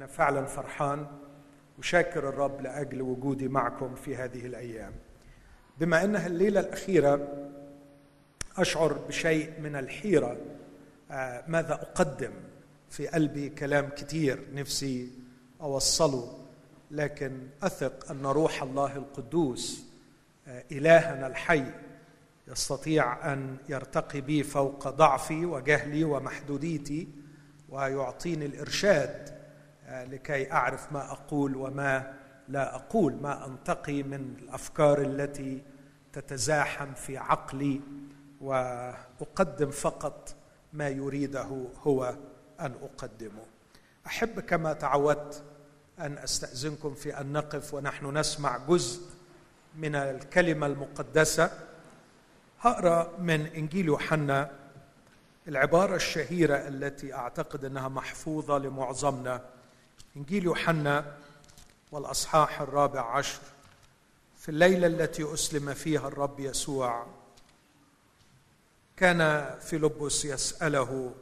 أنا فعلا فرحان وشاكر الرب لأجل وجودي معكم في هذه الأيام. بما إنها الليلة الأخيرة أشعر بشيء من الحيرة آه، ماذا أقدم في قلبي كلام كتير نفسي أوصله لكن أثق أن روح الله القدوس آه، إلهنا الحي يستطيع أن يرتقي بي فوق ضعفي وجهلي ومحدوديتي ويعطيني الإرشاد لكي أعرف ما أقول وما لا أقول ما أنتقي من الأفكار التي تتزاحم في عقلي وأقدم فقط ما يريده هو أن أقدمه. أحب كما تعودت أن أستأذنكم في أن نقف ونحن نسمع جزء من الكلمة المقدسة. هقرأ من إنجيل يوحنا العبارة الشهيرة التي أعتقد إنها محفوظة لمعظمنا. إنجيل يوحنا والأصحاح الرابع عشر في الليلة التي أسلم فيها الرب يسوع. كان فيلبس يسأله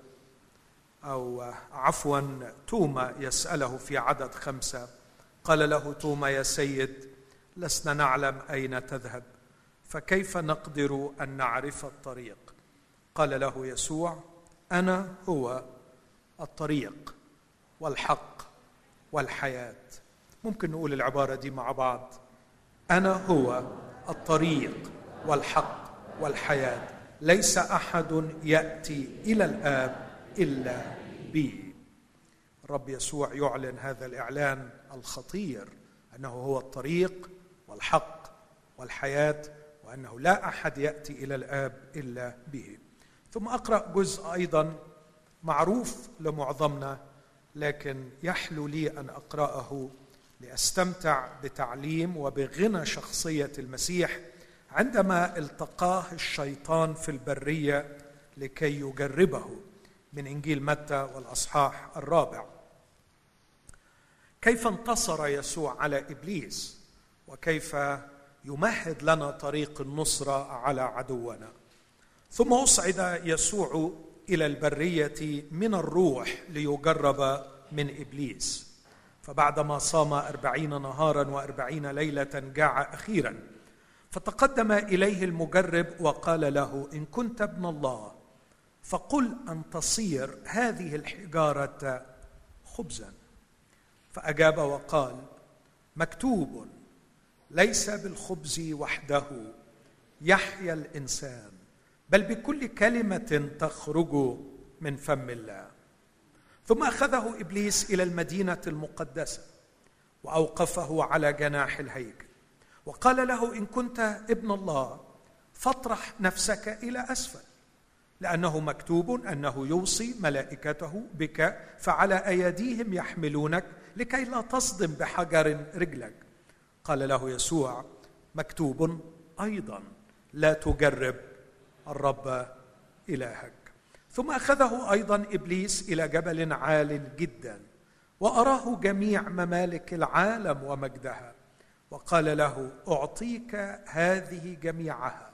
أو عفوا توما يسأله في عدد خمسة. قال له توما يا سيد لسنا نعلم أين تذهب فكيف نقدر أن نعرف الطريق قال له يسوع أنا هو الطريق والحق. والحياة. ممكن نقول العبارة دي مع بعض. أنا هو الطريق والحق والحياة. ليس أحد يأتي إلى الآب إلا بي. الرب يسوع يعلن هذا الإعلان الخطير أنه هو الطريق والحق والحياة وأنه لا أحد يأتي إلى الآب إلا به. ثم أقرأ جزء أيضا معروف لمعظمنا لكن يحلو لي أن أقرأه لأستمتع بتعليم وبغنى شخصية المسيح عندما التقاه الشيطان في البرية لكي يجربه من إنجيل متى والأصحاح الرابع. كيف انتصر يسوع على إبليس؟ وكيف يمهد لنا طريق النصرة على عدونا؟ ثم أصعد يسوع إلى البرية من الروح ليجرب من إبليس. فبعدما صام أربعين نهارا وأربعين ليلة جاع أخيرا. فتقدم إليه المجرب وقال له إن كنت ابن الله فقل أن تصير هذه الحجارة خبزا. فأجاب وقال مكتوب ليس بالخبز وحده يحيا الإنسان. بل بكل كلمة تخرج من فم الله. ثم أخذه إبليس إلى المدينة المقدسة وأوقفه على جناح الهيكل. وقال له إن كنت ابن الله فاطرح نفسك إلى أسفل لأنه مكتوب أنه يوصي ملائكته بك فعلى أيديهم يحملونك لكي لا تصدم بحجر رجلك. قال له يسوع مكتوب أيضا لا تجرب الرب إلهك. ثم أخذه أيضا إبليس إلى جبل عال جدا وأراه جميع ممالك العالم ومجدها وقال له أعطيك هذه جميعها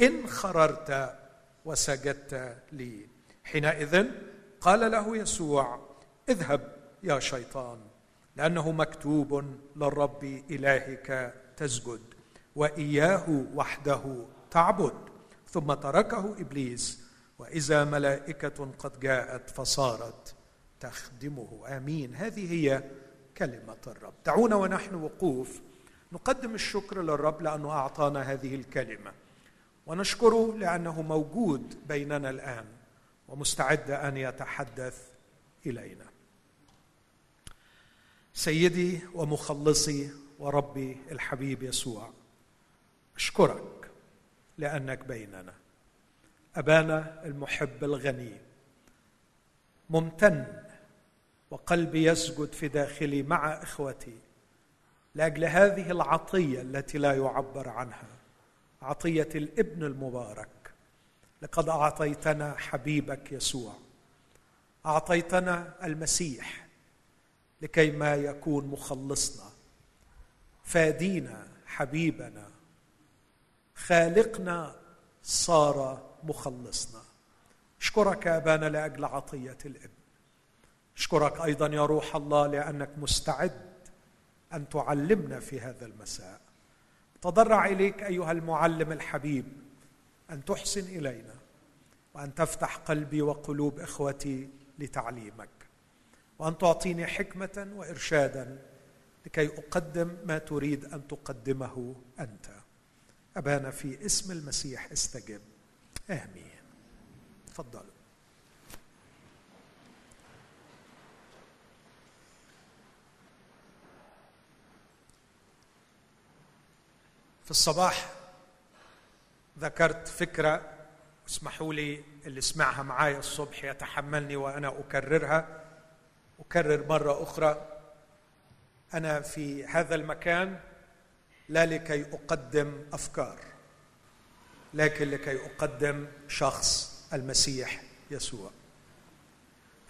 إن خررت وسجدت لي. حينئذ قال له يسوع اذهب يا شيطان لأنه مكتوب للرب إلهك تسجد وإياه وحده تعبد. ثم تركه إبليس وإذا ملائكة قد جاءت فصارت تخدمه. آمين. هذه هي كلمة الرب. دعونا ونحن وقوف نقدم الشكر للرب لأنه أعطانا هذه الكلمة. ونشكره لأنه موجود بيننا الآن ومستعد أن يتحدث إلينا. سيدي ومخلصي وربي الحبيب يسوع أشكرك لأنك بيننا. أبانا المحب الغني ممتن وقلبي يسجد في داخلي مع إخوتي لأجل هذه العطية التي لا يعبر عنها. عطية الابن المبارك. لقد أعطيتنا حبيبك يسوع. أعطيتنا المسيح لكي ما يكون مخلصنا. فادينا حبيبنا خالقنا صار مخلصنا. اشكرك أبانا لأجل عطية الإبن. اشكرك أيضا يا روح الله لأنك مستعد أن تعلمنا في هذا المساء. تضرع إليك أيها المعلم الحبيب أن تحسن إلينا وأن تفتح قلبي وقلوب إخوتي لتعليمك وأن تعطيني حكمة وإرشادا لكي أقدم ما تريد أن تقدمه أنت. أبانا في اسم المسيح استجب. آمين. تفضلوا. في الصباح ذكرت فكرة اسمحوا لي اللي سمعها معايا الصبح يتحملني وأنا أكررها. أكرر مرة أخرى. أنا في هذا المكان لا لكي أقدم أفكار لكن لكي أقدم شخص المسيح يسوع.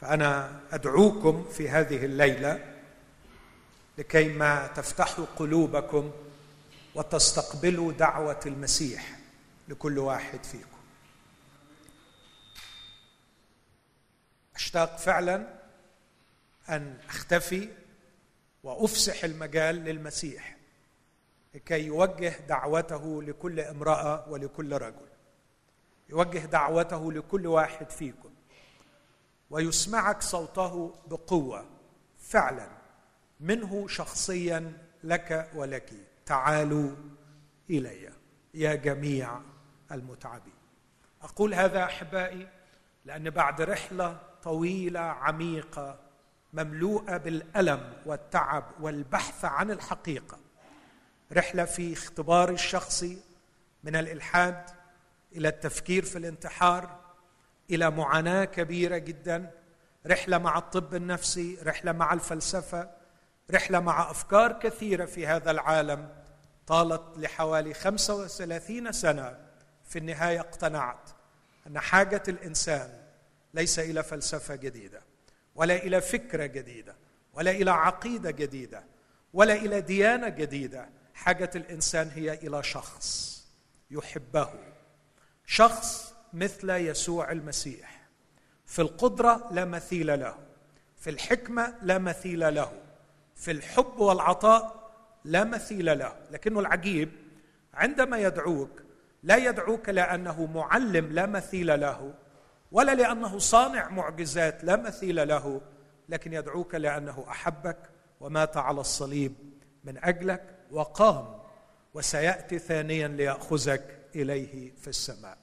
فأنا أدعوكم في هذه الليلة لكي ما تفتحوا قلوبكم وتستقبلوا دعوة المسيح لكل واحد فيكم. أشتاق فعلا أن أختفي وأفسح المجال للمسيح. لكي يوجه دعوته لكل امرأة ولكل رجل. يوجه دعوته لكل واحد فيكم. ويسمعك صوته بقوة فعلا. منه شخصيا لك ولك. تعالوا إلي يا جميع المتعبين. أقول هذا أحبائي لأن بعد رحلة طويلة عميقة مملوءة بالألم والتعب والبحث عن الحقيقة رحلة في اختباري الشخصي من الإلحاد إلى التفكير في الانتحار إلى معاناة كبيرة جدا. رحلة مع الطب النفسي رحلة مع الفلسفة رحلة مع أفكار كثيرة في هذا العالم. طالت لحوالي 35 سنة. في النهاية اقتنعت أن حاجة الإنسان ليس إلى فلسفة جديدة ولا إلى فكرة جديدة ولا إلى عقيدة جديدة ولا إلى ديانة جديدة. حاجة الإنسان هي إلى شخص يحبه. شخص مثل يسوع المسيح. في القدرة لا مثيل له. في الحكمة لا مثيل له. في الحب والعطاء لا مثيل له. لكنه العجيب عندما يدعوك لا يدعوك لأنه معلم لا مثيل له ولا لأنه صانع معجزات لا مثيل له لكن يدعوك لأنه أحبك ومات على الصليب من أجلك وقام وسيأتي ثانيا ليأخذك إليه في السماء.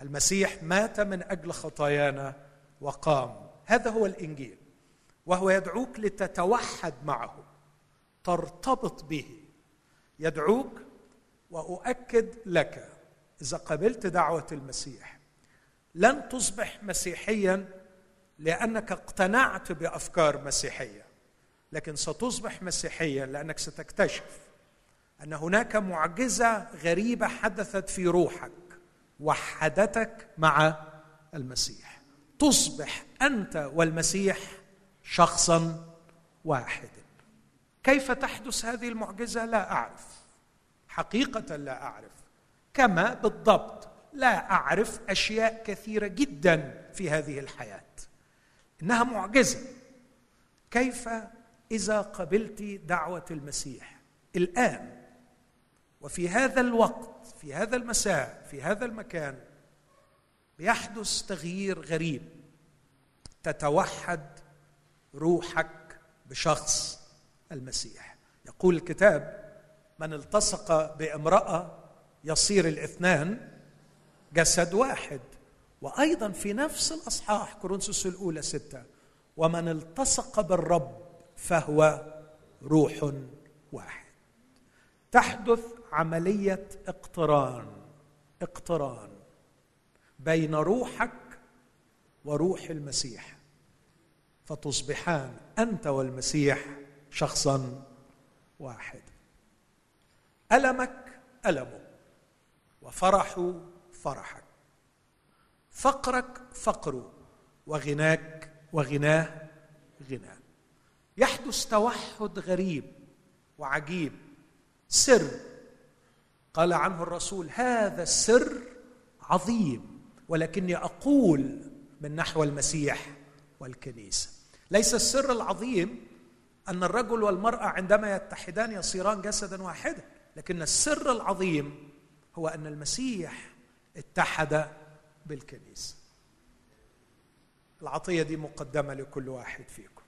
المسيح مات من أجل خطايانا وقام. هذا هو الإنجيل وهو يدعوك لتتوحد معه ترتبط به. يدعوك وأؤكد لك إذا قبلت دعوة المسيح لن تصبح مسيحيا لأنك اقتنعت بأفكار مسيحية لكن ستصبح مسيحيا لأنك ستكتشف أن هناك معجزة غريبة حدثت في روحك وحدتك مع المسيح. تصبح أنت والمسيح شخصا واحدا. كيف تحدث هذه المعجزة؟ لا أعرف. حقيقة لا أعرف. كما بالضبط لا أعرف أشياء كثيرة جدا في هذه الحياة. إنها معجزة. كيف إذا قبلت دعوة المسيح؟ الآن وفي هذا الوقت في هذا المساء في هذا المكان بيحدث تغيير غريب. تتوحد روحك بشخص المسيح. يقول الكتاب من التصق بامرأة يصير الاثنان جسد واحد وأيضا في نفس الأصحاح كورنثوس الأولى ستة ومن التصق بالرب فهو روح واحد. تحدث عملية اقتران اقتران بين روحك وروح المسيح. فتصبحان أنت والمسيح شخصا واحدا ألمك المه وفرح فرحك. فقرك فقره وغناك وغناه غناه. يحدث توحد غريب وعجيب سر. قال عنه الرسول هذا السر عظيم ولكني أقول من نحو المسيح والكنيسة. ليس السر العظيم أن الرجل والمرأة عندما يتحدان يصيران جسدا واحدا لكن السر العظيم هو أن المسيح اتحد بالكنيسة. العطية دي مقدمة لكل واحد فيكم.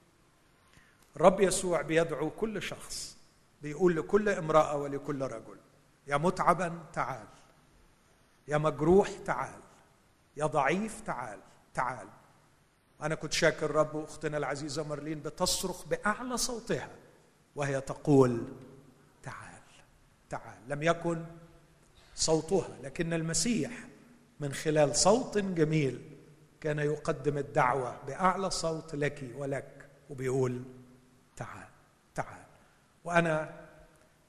الرب يسوع بيدعو كل شخص بيقول لكل امرأة ولكل رجل يا متعبا تعال يا مجروح تعال يا ضعيف تعال تعال. أنا كنت شاكر الرب وأختنا العزيزة مارلين بتصرخ بأعلى صوتها وهي تقول تعال تعال. لم يكن صوتها لكن المسيح من خلال صوت جميل كان يقدم الدعوة بأعلى صوت لك ولك وبيقول تعال. وأنا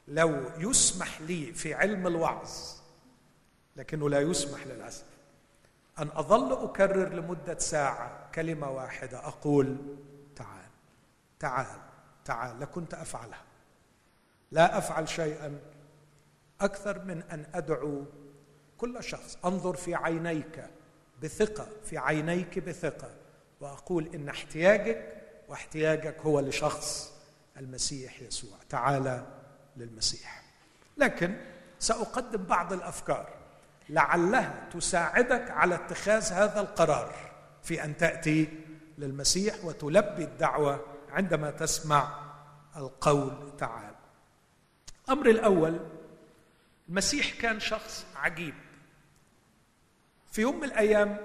لو يسمح لي في علم الوعظ لكنه لا يسمح للأسف أن أظل أكرر لمدة ساعة كلمة واحدة أقول تعال تعال تعال لكنت أفعلها لا أفعل شيئا أكثر من أن أدعو كل شخص أنظر في عينيك بثقة في عينيك بثقة وأقول إن احتياجك واحتياجك هو لشخص المسيح يسوع. تعال للمسيح. لكن سأقدم بعض الأفكار. لعلها تساعدك على اتخاذ هذا القرار في أن تأتي للمسيح وتلبي الدعوة عندما تسمع القول. تعال. الامر الأول المسيح كان شخص عجيب. في يوم من الأيام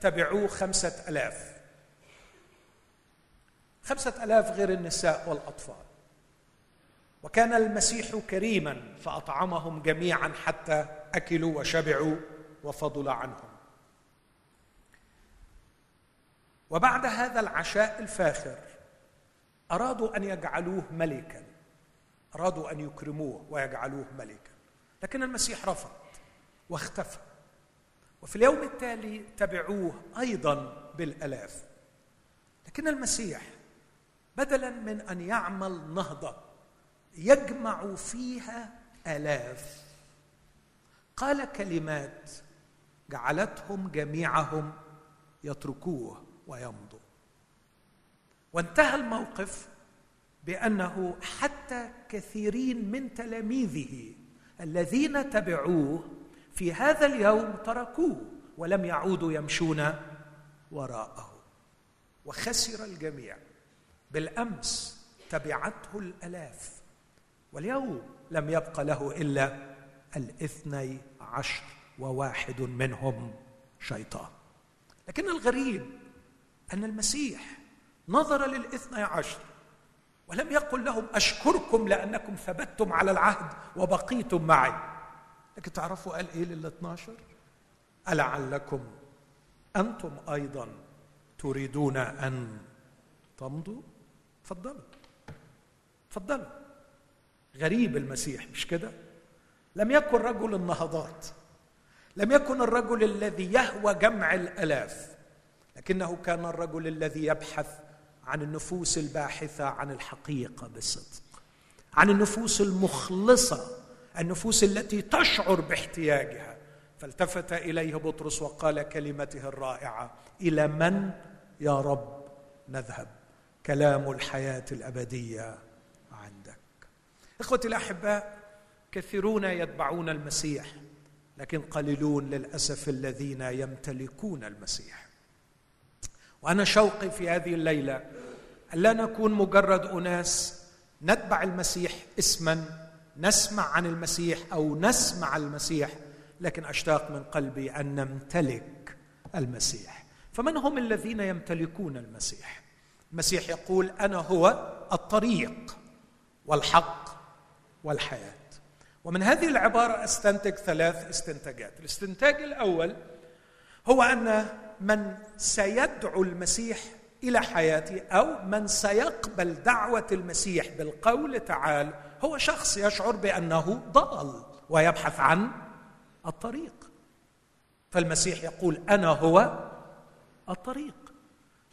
تبعوه خمسة آلاف. خمسة آلاف غير النساء والأطفال. وكان المسيح كريما فأطعمهم جميعا حتى أكلوا وشبعوا وفضل عنهم. وبعد هذا العشاء الفاخر أرادوا أن يجعلوه ملكا. أرادوا أن يكرموه ويجعلوه ملكا. لكن المسيح رفض واختفى. وفي اليوم التالي تبعوه أيضا بالألاف. لكن المسيح بدلا من أن يعمل نهضة يجمع فيها آلاف. قال كلمات جعلتهم جميعهم يتركوه ويمضوا. وانتهى الموقف بأنه حتى كثيرين من تلاميذه الذين تبعوه في هذا اليوم تركوه ولم يعودوا يمشون وراءه. وخسر الجميع. بالأمس تبعته الألاف واليوم لم يبق له إلا الاثني عشر وواحد منهم شيطان. لكن الغريب أن المسيح نظر للاثني عشر ولم يقل لهم أشكركم لأنكم ثبتتم على العهد وبقيتم معي. لكن تعرفوا قال إيه لل 12 ألعلكم أنتم أيضا تريدون أن تمضوا؟ تفضلوا تفضلوا غريب المسيح مش كده؟ لم يكن رجل النهضات. لم يكن الرجل الذي يهوى جمع الألاف. لكنه كان الرجل الذي يبحث عن النفوس الباحثة عن الحقيقة بالصدق عن النفوس المخلصة النفوس التي تشعر باحتياجها. فالتفت إليه بطرس وقال كلمته الرائعة إلى من يا رب نذهب؟ كلام الحياة الأبدية إخوتي الاحباء كثيرون يتبعون المسيح لكن قليلون للأسف الذين يمتلكون المسيح. وأنا شوقي في هذه الليلة الا نكون مجرد أناس نتبع المسيح اسما نسمع عن المسيح أو نسمع المسيح لكن أشتاق من قلبي أن نمتلك المسيح. فمن هم الذين يمتلكون المسيح؟ المسيح يقول أنا هو الطريق والحق والحياة. ومن هذه العبارة استنتج ثلاث استنتاجات. الاستنتاج الأول هو أن من سيدعو المسيح إلى حياتي أو من سيقبل دعوة المسيح بالقول تعال هو شخص يشعر بأنه ضال ويبحث عن الطريق. فالمسيح يقول أنا هو الطريق.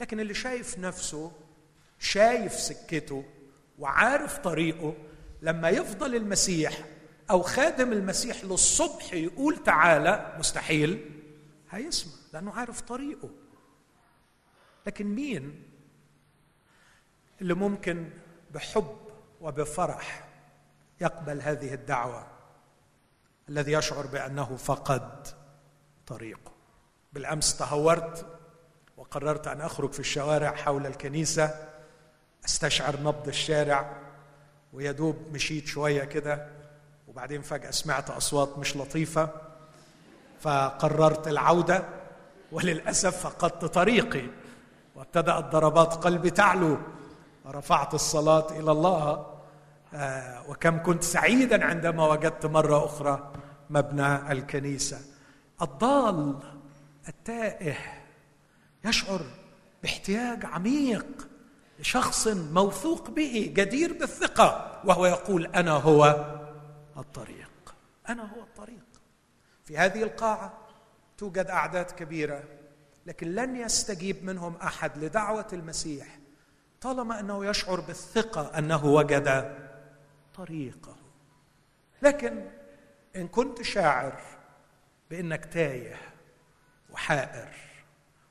لكن اللي شايف نفسه شايف سكته وعارف طريقه لما يفضل المسيح أو خادم المسيح للصبح يقول تعالى مستحيل هيسمع لأنه عارف طريقه. لكن مين اللي ممكن بحب وبفرح يقبل هذه الدعوة؟ الذي يشعر بأنه فقد طريقه. بالأمس تهورت وقررت أن أخرج في الشوارع حول الكنيسة أستشعر نبض الشارع ويدوب مشيت شوية كده وبعدين فجأة سمعت أصوات مش لطيفة فقررت العودة وللأسف فقدت طريقي وابتدأت ضربات قلبي تعلو ورفعت الصلاة إلى الله. آه، وكم كنت سعيدا عندما وجدت مرة أخرى مبنى الكنيسة. الضال التائه يشعر باحتياج عميق لشخص موثوق به جدير بالثقة وهو يقول أنا هو الطريق. أنا هو الطريق. في هذه القاعة توجد أعداد كبيرة لكن لن يستجيب منهم أحد لدعوة المسيح طالما أنه يشعر بالثقة أنه وجد طريقه. لكن إن كنت شاعر بإنك تايه وحائر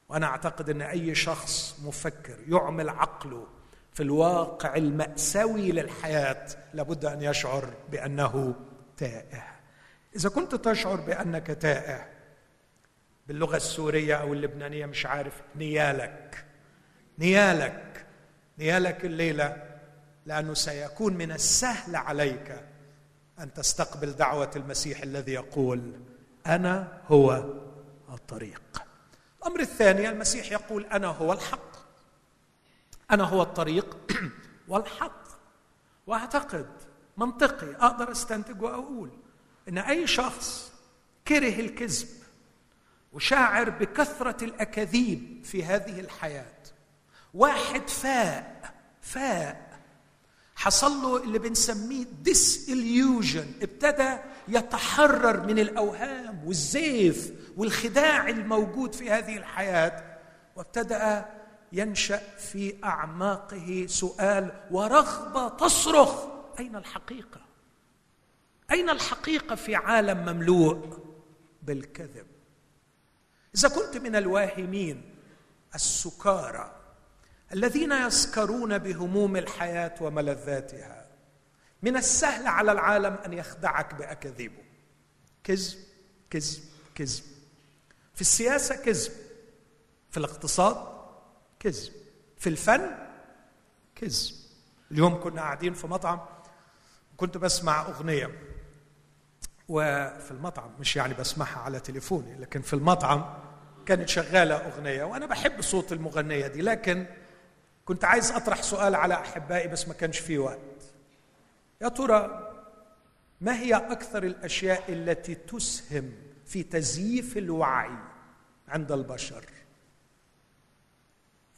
وأنا أعتقد إن أي شخص مفكر يعمل عقله في الواقع المأساوي للحياة لابد أن يشعر بأنه تائه. إذا كنت تشعر بأنك تائه باللغة السورية أو اللبنانية مش عارف نيالك. نيالك. نيالك الليلة لأنه سيكون من السهل عليك أن تستقبل دعوة المسيح الذي يقول أنا هو الطريق. الأمر الثاني المسيح يقول أنا هو الحق. أنا هو الطريق. والحق. وأعتقد منطقي أقدر أستنتج وأقول إن أي شخص كره الكذب وشاعر بكثرة الأكاذيب في هذه الحياة واحد فاء فاء. حصل له اللي بنسميه ديس ابتدى يتحرر من الأوهام والزيف والخداع الموجود في هذه الحياة وابتدأ ينشأ في أعماقه سؤال ورغبة تصرخ أين الحقيقة؟ أين الحقيقة في عالم مملوء؟ بالكذب. إذا كنت من الواهمين السكارى الذين يسكرون بهموم الحياة وملذاتها من السهل على العالم أن يخدعك بأكاذيبه. كذب كذب كذب. في السياسة كذب في الاقتصاد كذب في الفن كذب. اليوم كنا قاعدين في مطعم كنت بسمع أغنية وفي المطعم مش يعني بسمعها على تليفوني لكن في المطعم كانت شغالة أغنية وأنا بحب صوت المغنية دي لكن كنت عايز أطرح سؤال على أحبائي بس ما كانش في وقت. يا ترى ما هي أكثر الأشياء التي تسهم في تزييف الوعي عند البشر.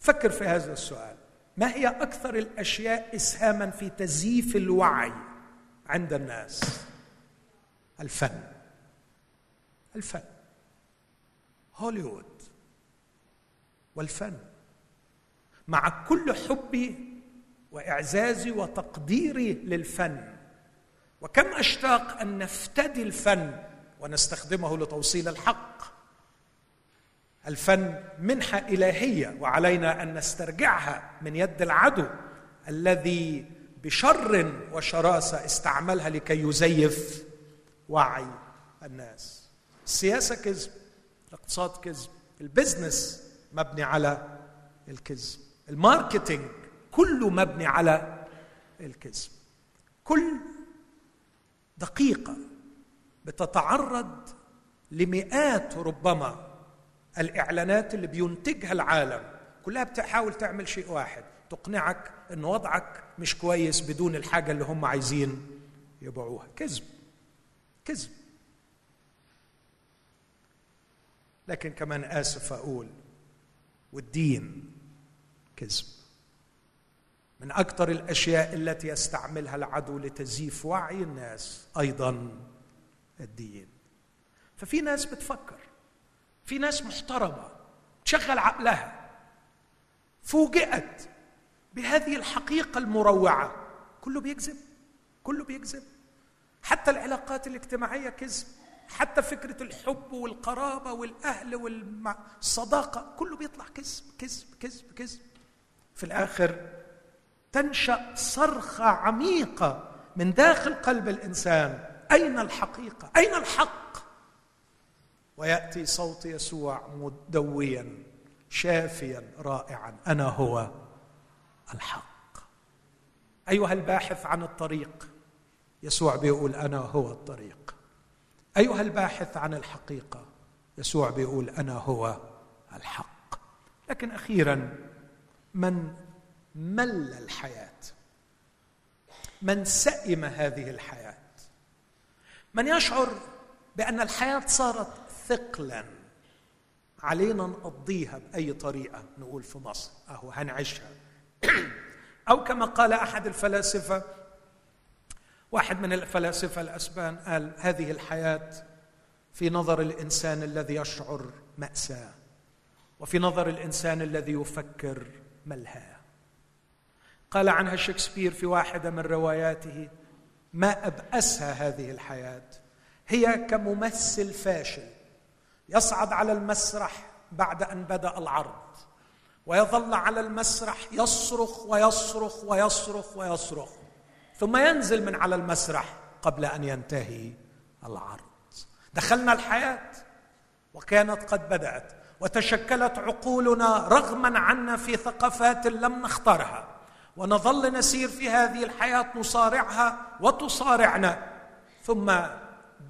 فكر في هذا السؤال. ما هي أكثر الأشياء اسهاما في تزييف الوعي عند الناس؟ الفن. الفن. هوليوود. والفن. مع كل حبي وإعزازي وتقديري للفن وكم أشتاق أن نفتدي الفن ونستخدمه لتوصيل الحق. الفن منحة إلهية وعلينا أن نسترجعها من يد العدو الذي بشر وشراسة استعملها لكي يزيف وعي الناس. السياسة كذب الاقتصاد كذب ال business مبني على الكذب ال marketing كله مبني على الكذب. كل دقيقة بتتعرض لمئات ربما الإعلانات اللي بينتجها العالم. كلها بتحاول تعمل شيء واحد تقنعك إن وضعك مش كويس بدون الحاجة اللي هم عايزين يبيعوها. كذب كذب. لكن كمان آسف أقول والدين كذب. من أكثر الأشياء التي يستعملها العدو لتزييف وعي الناس أيضا الدين. ففي ناس بتفكر في ناس محترمة تشغل عقلها فوجئت بهذه الحقيقة المروعة. كله بيكذب كله بيكذب. حتى العلاقات الاجتماعية كذب حتى فكرة الحب والقرابة والأهل والصداقة كله بيطلع كذب كذب كذب كذب. في الآخر تنشأ صرخة عميقة من داخل قلب الإنسان. أين الحقيقة؟ أين الحق؟ ويأتي صوت يسوع مدويا شافيا رائعا. أنا هو الحق. أيها الباحث عن الطريق يسوع بيقول أنا هو الطريق. أيها الباحث عن الحقيقة يسوع بيقول أنا هو الحق. لكن أخيرا من مل الحياة؟ من سئم هذه الحياة؟ من يشعر بأن الحياة صارت ثقلا. علينا نقضيها بأي طريقة نقول في مصر أهو هنعيشها. أو كما قال أحد الفلاسفة واحد من الفلاسفة الأسبان قال هذه الحياة في نظر الإنسان الذي يشعر مأساة وفي نظر الإنسان الذي يفكر ملهاة. قال عنها شكسبير في واحدة من رواياته ما أبأسها هذه الحياة. هي كممثل فاشل يصعد على المسرح بعد أن بدأ العرض ويظل على المسرح يصرخ ويصرخ ويصرخ ويصرخ ثم ينزل من على المسرح قبل أن ينتهي العرض. دخلنا الحياة وكانت قد بدأت وتشكلت عقولنا رغما عنا في ثقافات لم نختارها. ونظل نسير في هذه الحياة نصارعها وتصارعنا. ثم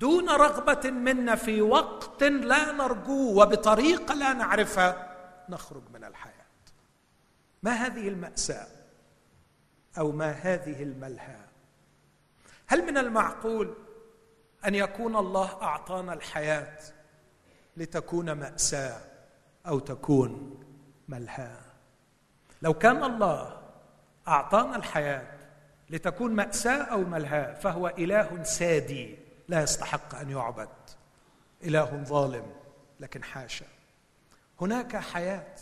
دون رغبة منا في وقت لا نرجوه وبطريقة لا نعرفها نخرج من الحياة. ما هذه المأساة؟ أو ما هذه الملهى؟ هل من المعقول أن يكون الله أعطانا الحياة لتكون مأساة أو تكون ملهاه لو كان الله أعطانا الحياة لتكون مأساة أو ملهاة فهو إله سادي لا يستحق أن يعبد. إله ظالم لكن حاشا. هناك حياة.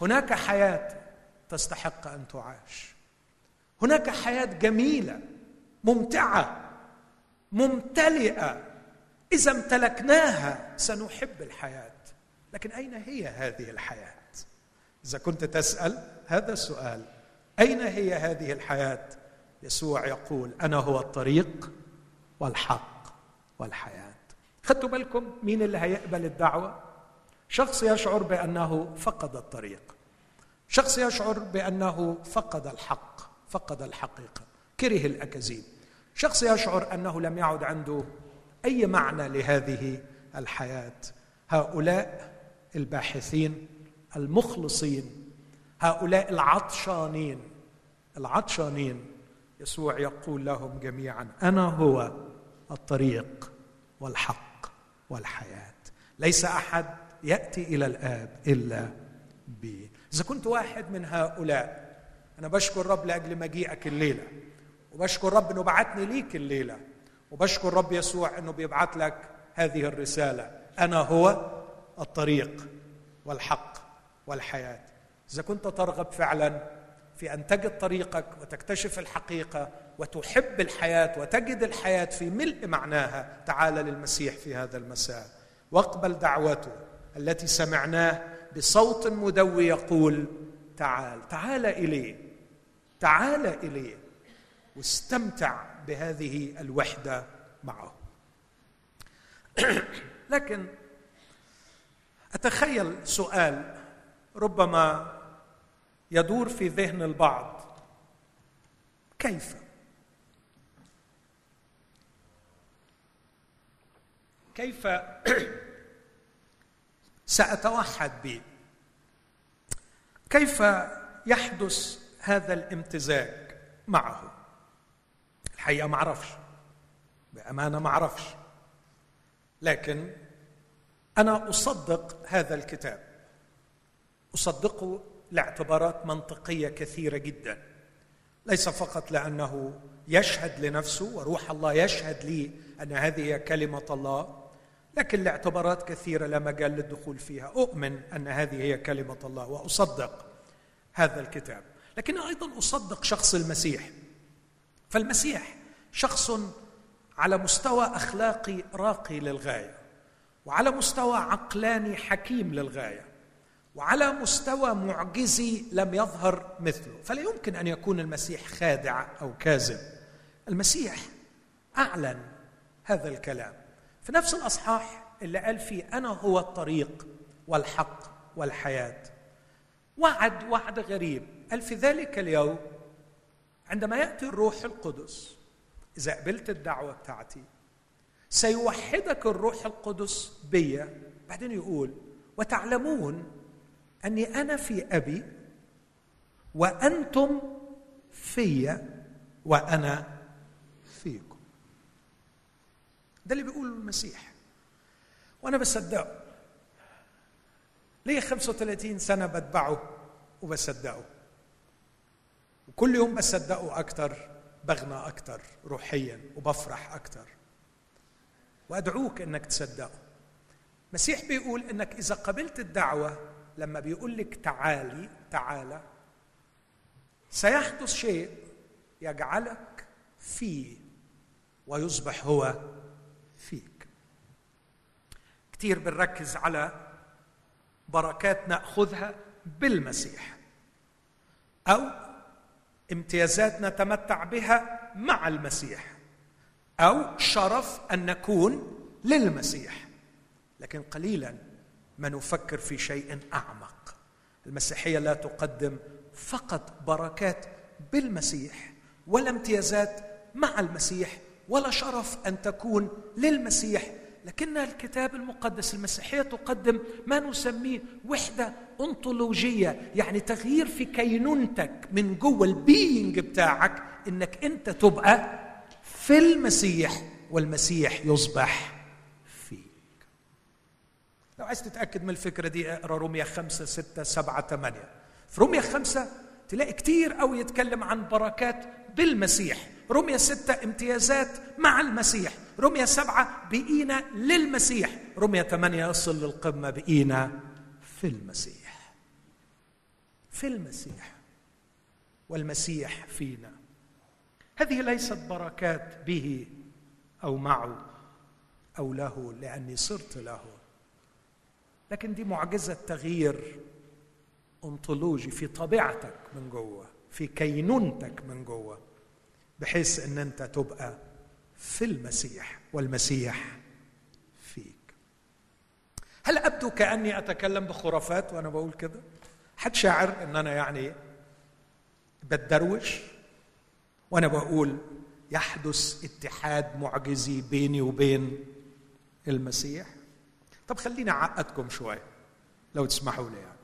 هناك حياة تستحق أن تعاش. هناك حياة جميلة ممتعة ممتلئة. إذا امتلكناها سنحب الحياة. لكن أين هي هذه الحياة؟ إذا كنت تسأل هذا السؤال أين هي هذه الحياة؟ يسوع يقول أنا هو الطريق والحق والحياة. خدتوا بالكم مين اللي هيقبل الدعوة؟ شخص يشعر بأنه فقد الطريق. شخص يشعر بأنه فقد الحق فقد الحقيقة. كره الأكاذيب. شخص يشعر أنه لم يعد عنده أي معنى لهذه الحياة. هؤلاء الباحثين المخلصين هؤلاء العطشانين العطشانين يسوع يقول لهم جميعا أنا هو الطريق والحق والحياة. ليس أحد يأتي إلى الآب إلا بي. إذا كنت واحد من هؤلاء أنا بشكر رب لأجل مجيئك الليلة وبشكر رب إنه بعتني ليك الليلة وبشكر رب يسوع إنه بيبعت لك هذه الرسالة. أنا هو الطريق والحق والحياة. إذا كنت ترغب فعلا في أن تجد طريقك وتكتشف الحقيقة وتحب الحياة وتجد الحياة في ملء معناها تعال للمسيح في هذا المساء. واقبل دعوته التي سمعناه بصوت مدوي يقول تعال تعال إليه تعال إليه واستمتع بهذه الوحدة معه. لكن أتخيل سؤال ربما يدور في ذهن البعض. كيف؟ كيف سأتوحد به كيف يحدث هذا الامتزاج معه؟ الحقيقة ما أعرفش. بأمانة ما أعرفش. لكن أنا أصدق هذا الكتاب. أصدقه لاعتبارات منطقية كثيرة جدا. ليس فقط لأنه يشهد لنفسه وروح الله يشهد لي أن هذه هي كلمة الله لكن لاعتبارات كثيرة لا مجال للدخول فيها. أؤمن أن هذه هي كلمة الله وأصدق هذا الكتاب. لكن أيضا أصدق شخص المسيح. فالمسيح شخص على مستوى أخلاقي راقي للغاية وعلى مستوى عقلاني حكيم للغاية. وعلى مستوى معجزي لم يظهر مثله. فلا يمكن أن يكون المسيح خادع أو كاذب. المسيح أعلن هذا الكلام. في نفس الأصحاح اللي قال فيه أنا هو الطريق والحق والحياة. وعد وعد غريب. قال في ذلك اليوم عندما يأتي الروح القدس إذا قبلت الدعوة بتاعتي سيوحدك الروح القدس بيا. بعدين يقول وتعلمون أني أنا في أبي وأنتم في وأنا فيكم. ده اللي بيقوله المسيح. وأنا بصدقه. ليه 35 سنة بتبعه وبصدقه. وكل يوم بصدقه أكتر بغنى أكتر روحيا وبفرح أكتر. وأدعوك إنك تصدقه. المسيح بيقول إنك إذا قبلت الدعوة لما بيقول لك تعالي تعالى سيحدث شيء يجعلك فيه ويصبح هو فيك. كثير بنركز على بركات نأخذها بالمسيح أو امتيازات نتمتع بها مع المسيح أو شرف أن نكون للمسيح. لكن قليلا ما نفكر في شيء أعمق. المسيحية لا تقدم فقط بركات بالمسيح ولا امتيازات مع المسيح ولا شرف أن تكون للمسيح. لكن الكتاب المقدس المسيحية تقدم ما نسميه وحدة أنطولوجية يعني تغيير في كينونتك من جوه ال being بتاعك إنك أنت تبقى في المسيح والمسيح يصبح. لو عايز تتأكد من الفكرة دي اقرأ روميا 5 6 7 8 في روميا 5 تلاقي كتير قوي يتكلم عن بركات بالمسيح. رمية ستة امتيازات مع المسيح. رمية سبعة بقينا للمسيح. رمية ثمانية يصل للقمة بقينا في المسيح. في المسيح. والمسيح فينا. هذه ليست بركات به أو معه أو له لأني صرت له. لكن دي معجزة تغيير انطولوجي في طبيعتك من جوه في كينونتك من جوه بحيث إن أنت تبقى في المسيح والمسيح فيك. هل أبدو كأني أتكلم بخرافات وأنا بقول كده؟ حد شاعر إن أنا يعني بتدروش وأنا بقول يحدث اتحاد معجزي بيني وبين المسيح؟ طب خليني أعقدكم شوية لو تسمحوا لي يعني.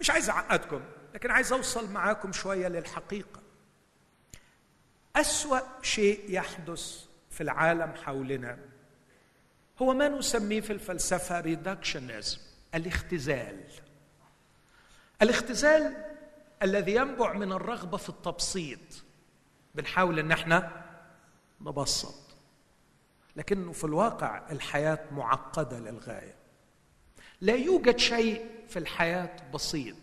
مش عايز أعقدكم لكن عايز أوصل معاكم شوية للحقيقة. أسوأ شيء يحدث في العالم حولنا هو ما نسميه في الفلسفة ريدكشنزم الاختزال. الاختزال الذي ينبع من الرغبة في التبسيط. بنحاول إن إحنا نبسط. لكنه في الواقع الحياة معقدة للغاية. لا يوجد شيء في الحياة بسيط.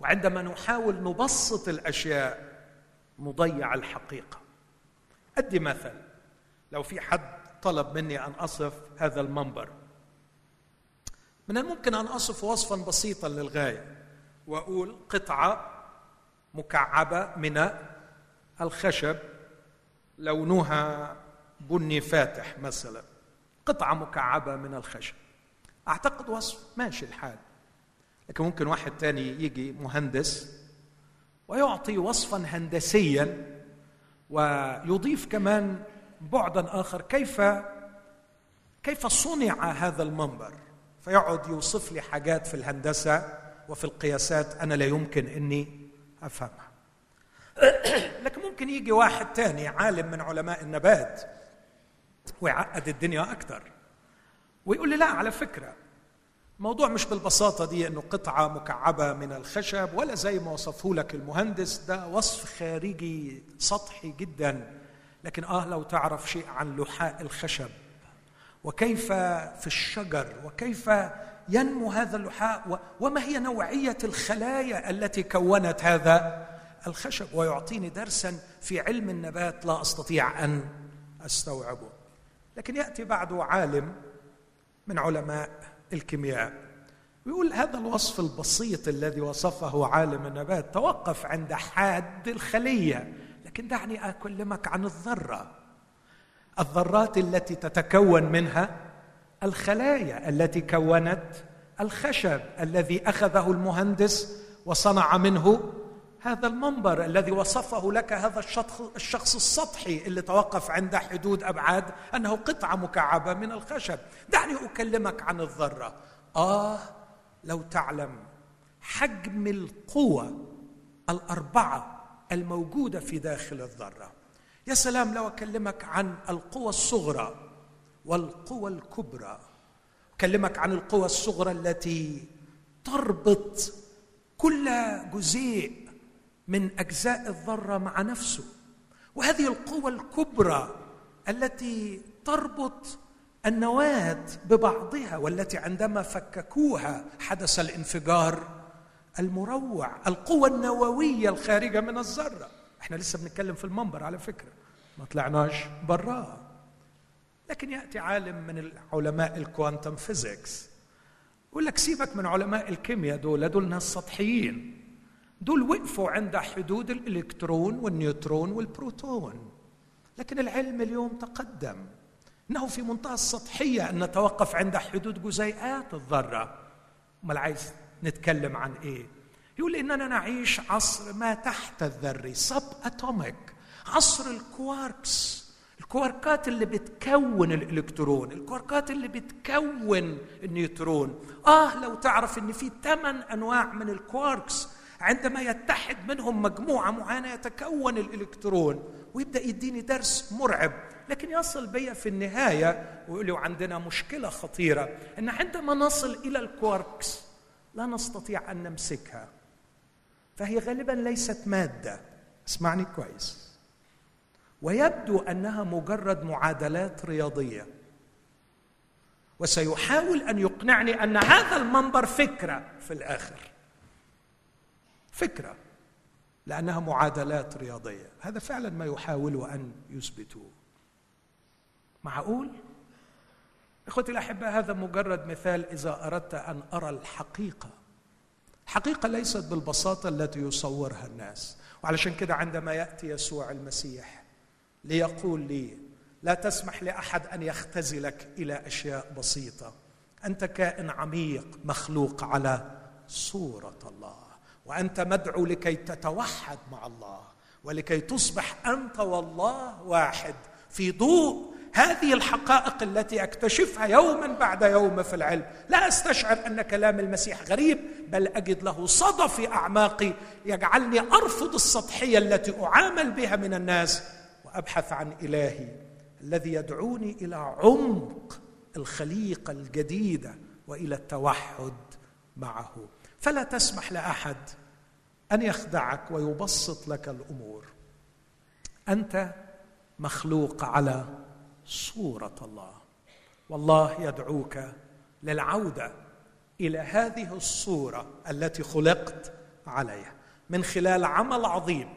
وعندما نحاول نبسط الأشياء نضيع الحقيقة. أدي مثل. لو في حد طلب مني أن أصف هذا المنبر. من الممكن أن أصف وصفا بسيطا للغاية. وأقول قطعة مكعبة من الخشب لونها بني فاتح مثلا. قطعة مكعبة من الخشب. أعتقد وصف ماشي الحال. لكن ممكن واحد تاني يجي مهندس ويعطي وصفا هندسيا ويضيف كمان بعدا آخر كيف كيف صنع هذا المنبر. فيقعد يوصف لي حاجات في الهندسة وفي القياسات أنا لا يمكن إني أفهمها. لكن ممكن يجي واحد تاني عالم من علماء النبات ويعقد الدنيا أكثر ويقول لي لا على فكرة الموضوع مش بالبساطة دي إنه قطعة مكعبة من الخشب ولا زي ما وصفه لك المهندس ده وصف خارجي سطحي جدا. لكن آه لو تعرف شيء عن لحاء الخشب وكيف في الشجر وكيف ينمو هذا اللحاء وما هي نوعية الخلايا التي كونت هذا الخشب؟ ويعطيني درسا في علم النبات لا أستطيع أن أستوعبه. لكن يأتي بعده عالم من علماء الكيمياء. ويقول هذا الوصف البسيط الذي وصفه عالم النبات توقف عند حاد الخلية. لكن دعني أكلمك عن الذرة. الذرات التي تتكون منها الخلايا التي كونت الخشب الذي أخذه المهندس وصنع منه هذا المنبر الذي وصفه لك هذا الشخص, السطحي اللي توقف عند حدود أبعاد أنه قطعة مكعبة من الخشب. دعني أكلمك عن الذرة. آه لو تعلم حجم القوة الأربعة الموجودة في داخل الذرة. يا سلام لو أكلمك عن القوى الصغرى والقوى الكبرى. أكلمك عن القوى الصغرى التي تربط كل جزيء من أجزاء الذرة مع نفسه. وهذه القوى الكبرى التي تربط النواة ببعضها والتي عندما فككوها حدث الانفجار المروع القوى النووية الخارجة من الذرة. إحنا لسه بنتكلم في المنبر على فكرة. ما طلعناش براه لكن يأتي عالم من علماء ال quantum physics يقول لك سيبك من علماء الكيمياء دول دول ناس سطحيين. دول وقفوا عند حدود الإلكترون والنيوترون والبروتون. لكن العلم اليوم تقدم إنه في منتهى السطحيه أن نتوقف عند حدود جزيئات الذرة. أمال عايز نتكلم عن إيه؟ يقول إننا نعيش عصر ما تحت الذري subatomic عصر الكواركس. الكواركات اللي بتكون الإلكترون الكواركات اللي بتكون النيوترون. آه لو تعرف إن في ثمان أنواع من الكواركس عندما يتحد منهم مجموعة معينة يتكون الإلكترون ويبدأ يديني درس مرعب. لكن يصل بي في النهاية ويقول عندنا مشكلة خطيرة إن عندما نصل إلى الكواركس لا نستطيع أن نمسكها. فهي غالبا ليست مادة. اسمعني كويس. ويبدو أنها مجرد معادلات رياضية. وسيحاول أن يقنعني أن هذا المنبر فكرة في الآخر. فكرة لأنها معادلات رياضية. هذا فعلا ما يحاولوا أن يثبتوه. معقول؟ إخوتي الاحباء هذا مجرد مثال إذا أردت أن أرى الحقيقة. الحقيقة ليست بالبساطة التي يصورها الناس. وعلشان كده عندما يأتي يسوع المسيح ليقول لي لا تسمح لأحد أن يختزلك إلى أشياء بسيطة. أنت كائن عميق مخلوق على صورة الله. وأنت مدعو لكي تتوحد مع الله ولكي تصبح أنت والله واحد في ضوء هذه الحقائق التي أكتشفها يوما بعد يوم في العلم. لا أستشعر أن كلام المسيح غريب بل أجد له صدى في أعماقي يجعلني أرفض السطحية التي أعامل بها من الناس وأبحث عن إلهي الذي يدعوني إلى عمق الخليقة الجديدة وإلى التوحد معه. فلا تسمح لأحد أن يخدعك ويبسط لك الأمور. أنت مخلوق على صورة الله. والله يدعوك للعودة إلى هذه الصورة التي خلقت عليها. من خلال عمل عظيم.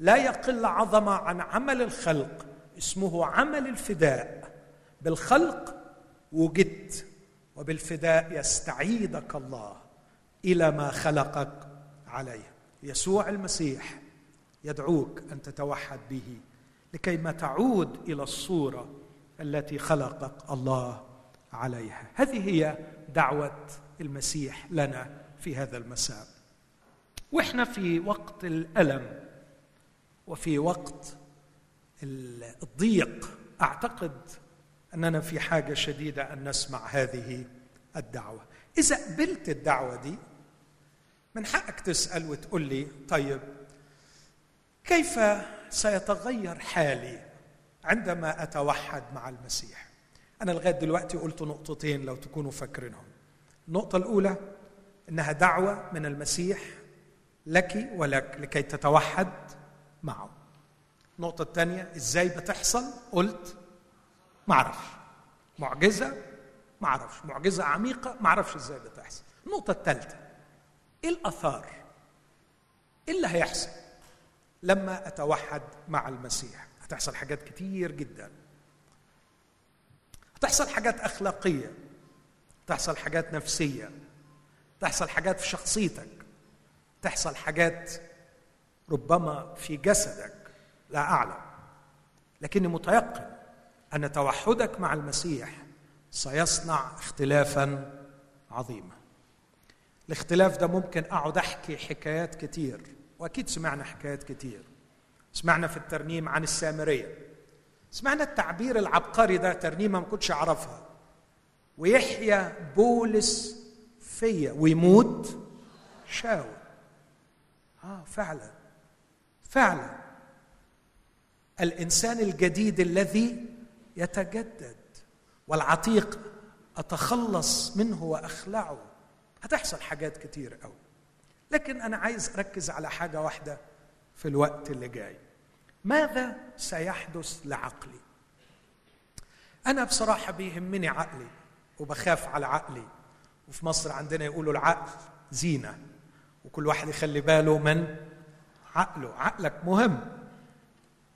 لا يقل عظمه عن عمل الخلق اسمه عمل الفداء. بالخلق وجدت وبالفداء يستعيدك الله. إلى ما خلقك عليه. يسوع المسيح يدعوك أن تتوحد به لكي ما تعود إلى الصورة التي خلقك الله عليها. هذه هي دعوة المسيح لنا في هذا المساء. وإحنا في وقت الألم وفي وقت الضيق. أعتقد أننا في حاجة شديدة أن نسمع هذه الدعوة. إذا قبلت الدعوة دي من حقك تسأل وتقول لي طيب كيف سيتغير حالي عندما أتوحد مع المسيح؟ أنا لغاية دلوقتي قلت نقطتين لو تكونوا فاكرينهم. النقطة الأولى إنها دعوة من المسيح لك ولك لكي تتوحد معه. النقطة الثانية إزاي بتحصل؟ قلت ما أعرفش معجزة عميقة؟ ما أعرفش إزاي بتحصل. النقطة الثالثة إيه الآثار؟ إيه اللي هيحصل لما أتوحد مع المسيح؟ هتحصل حاجات كتير جدا. هتحصل حاجات أخلاقية. هتحصل حاجات نفسية. تحصل حاجات في شخصيتك. تحصل حاجات ربما في جسدك. لا أعلم. لكني متيقن أن توحدك مع المسيح سيصنع اختلافا عظيما. الاختلاف ده ممكن أقعد أحكي حكايات كتير وأكيد سمعنا حكايات كتير. سمعنا في الترنيم عن السامرية. سمعنا التعبير العبقري ده ترنيمة ما كنتش أعرفها. ويحيا بولس فيا ويموت شاول آه فعلا. فعلا. الإنسان الجديد الذي يتجدد والعتيق أتخلص منه وأخلعه. هتحصل حاجات كتير قوي. لكن أنا عايز أركز على حاجة واحدة في الوقت اللي جاي. ماذا سيحدث لعقلي؟ أنا بصراحة بيهمني عقلي وبخاف على عقلي. وفي مصر عندنا يقولوا العقل زينة. وكل واحد يخلي باله من عقله. عقلك مهم.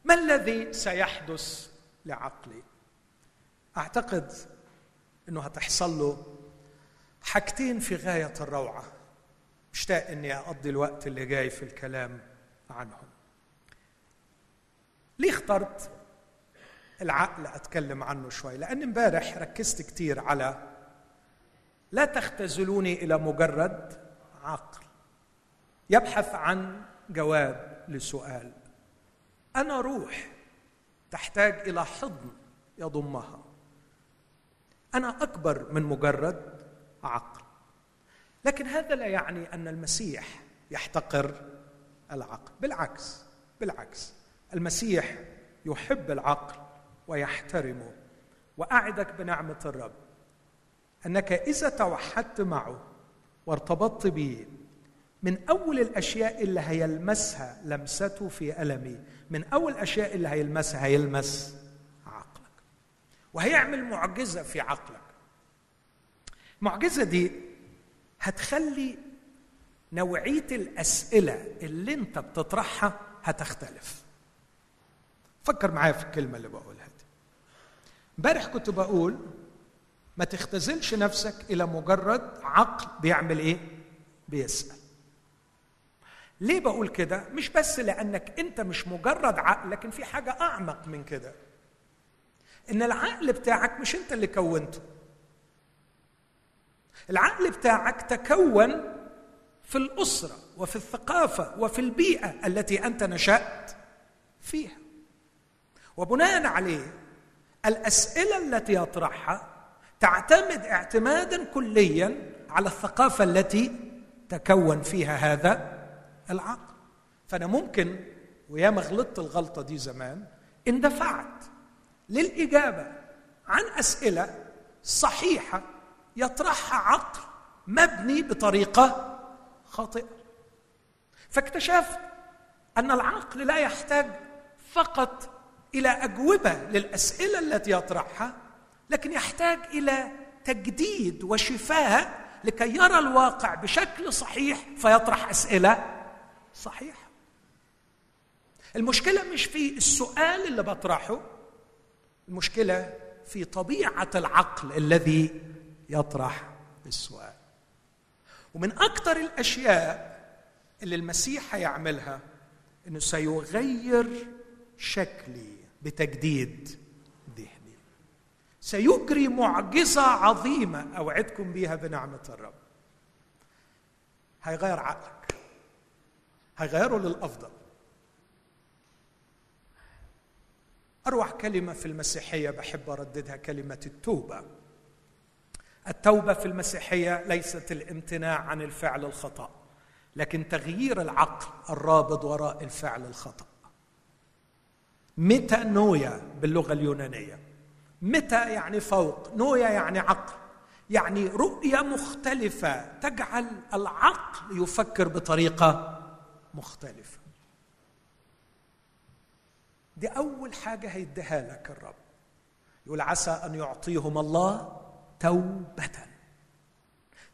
ما الذي سيحدث لعقلي؟ أعتقد إنه هتحصل له حاجتين في غاية الروعة. مشتاق إني أقضي الوقت اللي جاي في الكلام عنهم. ليه اخترت العقل أتكلم عنه شوي؟ لأن امبارح ركزت كتير على لا تختزلوني إلى مجرد عقل. يبحث عن جواب لسؤال. أنا روح تحتاج إلى حضن يضمها. أنا أكبر من مجرد عقل لكن هذا لا يعني أن المسيح يحتقر العقل. بالعكس بالعكس. المسيح يحب العقل ويحترمه وأعدك بنعمة الرب أنك إذا توحدت معه وارتبطت به من أول الأشياء اللي هيلمسها لمسته في ألمي من أول الأشياء اللي هيلمسها هيلمس عقلك. وهيعمل معجزة في عقلك. المعجزه دي هتخلي نوعية الأسئلة اللي انت بتطرحها هتختلف. فكر معايا في الكلمة اللي بقولها دي. امبارح كنت بقول ما تختزلش نفسك إلى مجرد عقل بيعمل إيه؟ بيسأل. ليه بقول كده؟ مش بس لأنك انت مش مجرد عقل لكن في حاجة أعمق من كده. إن العقل بتاعك مش انت اللي كونته. العقل بتاعك تكون في الأسرة وفي الثقافة وفي البيئة التي أنت نشأت فيها. وبناء عليه الأسئلة التي يطرحها تعتمد اعتمادا كليا على الثقافة التي تكون فيها هذا العقل. فأنا ممكن وياما غلطت الغلطة دي زمان اندفعت للإجابة عن أسئلة صحيحة يطرحها عقل مبني بطريقة خاطئة. فاكتشفت أن العقل لا يحتاج فقط إلى أجوبة للأسئلة التي يطرحها لكن يحتاج إلى تجديد وشفاء لكي يرى الواقع بشكل صحيح فيطرح أسئلة صحيحة. المشكلة مش في السؤال اللي بطرحه المشكلة في طبيعة العقل الذي يطرح السؤال. ومن أكثر الأشياء اللي المسيح هيعملها إنه سيغير شكلي بتجديد ذهني. سيجري معجزة عظيمة أوعدكم بها بنعمة الرب. هيغير عقلك. هيغيره للأفضل. اروع كلمة في المسيحية بحب أرددها كلمة التوبة. التوبة في المسيحية ليست الامتناع عن الفعل الخطأ لكن تغيير العقل الرابط وراء الفعل الخطأ. متى نويا باللغة اليونانية؟ متى يعني فوق؟ نويا يعني عقل يعني رؤية مختلفة تجعل العقل يفكر بطريقة مختلفة. دي أول حاجة هيديها لك الرب. يقول عسى أن يعطيهم الله توبة.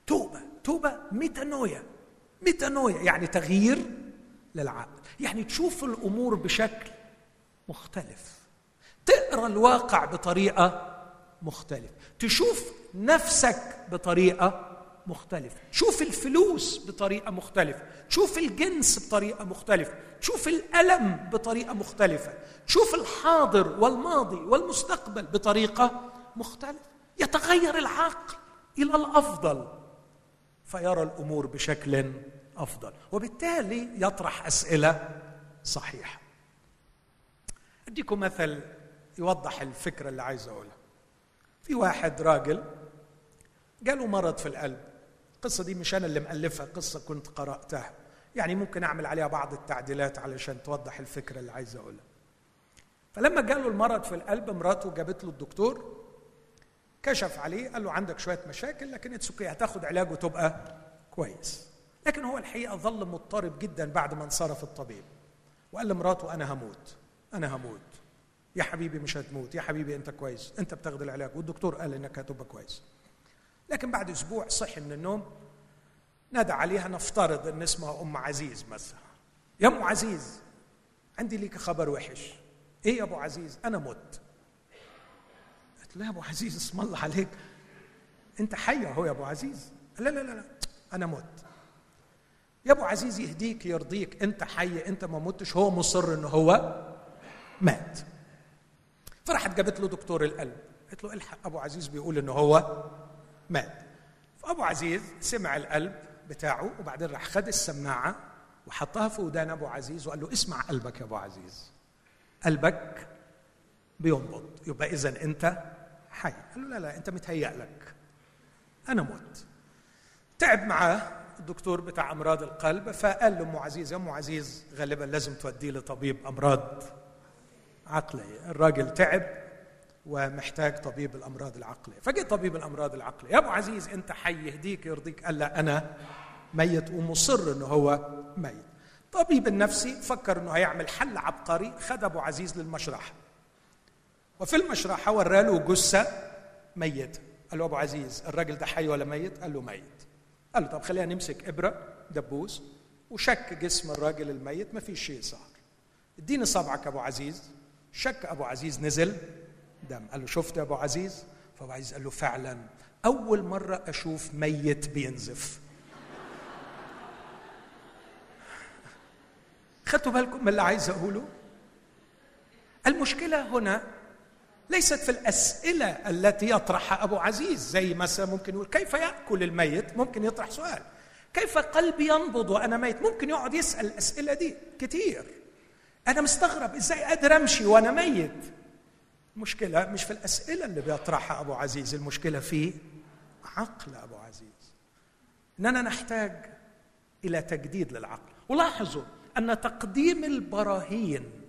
توبة توبة ميتانويا. ميتانويا يعني تغيير للعقل. يعني تشوف الأمور بشكل مختلف. تقرأ الواقع بطريقة مختلفه تشوف نفسك بطريقة مختلفة شوف الفلوس بطريقة مختلفة شوف الجنس بطريقة مختلفة شوف الألم بطريقة مختلفة. شوف الحاضر والماضي والمستقبل بطريقة مختلفة. يتغير العقل إلى الأفضل فيرى الأمور بشكل أفضل. وبالتالي يطرح أسئلة صحيحة. أديكم مثل يوضح الفكرة اللي عايز أقولها. في واحد راجل جاله مرض في القلب. القصة دي مش أنا اللي مألفها قصة كنت قرأتها. يعني ممكن أعمل عليها بعض التعديلات علشان توضح الفكرة اللي عايز أقولها. فلما جاله المرض في القلب مراته جابت له الدكتور كشف عليه قال له عندك شوية مشاكل لكن it's okay هتاخد علاج وتبقى كويس. لكن هو الحقيقة ظل مضطرب جدا بعد ما انصرف الطبيب. وقال لمراته أنا هموت أنا هموت. يا حبيبي مش هتموت يا حبيبي أنت كويس أنت بتاخد العلاج. والدكتور قال إنك هتبقى كويس. لكن بعد أسبوع صحي من النوم نادى عليها نفترض إن اسمها أم عزيز مثلا. يا أم عزيز عندي ليك خبر وحش. إيه يا أبو عزيز؟ أنا مت. قلت له يا أبو عزيز اسم الله عليك. أنت حي أهو يا أبو عزيز. لا لا لا لا أنا مت. يا أبو عزيز يهديك يرضيك. أنت حي أنت ما متش. هو مصر انه هو مات. فراحت جابت له دكتور القلب. قالت له الحق أبو عزيز بيقول انه هو مات. فأبو عزيز سمع القلب بتاعه وبعدين راح خد السماعة وحطها في ودان أبو عزيز وقال له اسمع قلبك يا أبو عزيز. قلبك بينبض. يبقى اذا أنت حي. قال له لا لا انت متهيأ لك. أنا مت تعب معاه الدكتور بتاع أمراض القلب فقال له أم عزيز يا أم عزيز غالبا لازم توديه لطبيب أمراض عقلية. الراجل تعب ومحتاج طبيب الأمراض العقلية. فجاء طبيب الأمراض العقلية. يا أبو عزيز أنت حي يهديك يرضيك. قال لا أنا ميت ومصر إنه هو ميت. طبيب النفسي فكر إنه هيعمل حل عبقري خد أبو عزيز للمشرحه وفي المشرحة وراله جثة ميتة. قال له أبو عزيز الراجل ده حي ولا ميت؟ قال له ميت. قال له طب خلينا نمسك إبرة دبوس وشك جسم الراجل الميت ما فيش شيء صار. اديني صبعك أبو عزيز. شك أبو عزيز نزل دم. قال له شفت يا أبو عزيز؟ فأبو عزيز قال له فعلا. أول مرة أشوف ميت بينزف. خدتوا بالكم من اللي عايز أقوله؟ المشكلة هنا ليست في الأسئلة التي يطرحها أبو عزيز زي مثلا ممكن يقول كيف يأكل الميت؟ ممكن يطرح سؤال. كيف قلبي ينبض وأنا ميت؟ ممكن يقعد يسأل الأسئلة دي كتير. أنا مستغرب إزاي قادر أمشي وأنا ميت. المشكلة مش في الأسئلة اللي بيطرحها أبو عزيز المشكلة في عقل أبو عزيز. إننا نحتاج إلى تجديد للعقل. ولاحظوا أن تقديم البراهين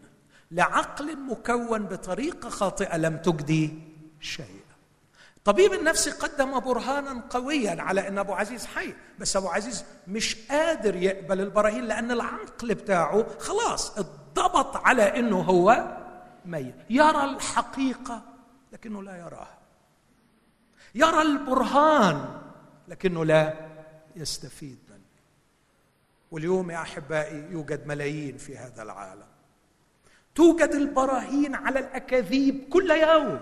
لعقل مكون بطريقة خاطئة لم تجدي شيئا. طبيب النفس قدم برهانا قويا على أن أبو عزيز حي بس أبو عزيز مش قادر يقبل البراهين لأن العقل بتاعه خلاص اتضبط على إنه هو ميت. يرى الحقيقة لكنه لا يراها. يرى البرهان لكنه لا يستفيد منه. واليوم يا أحبائي يوجد ملايين في هذا العالم. توجد البراهين على الأكاذيب كل يوم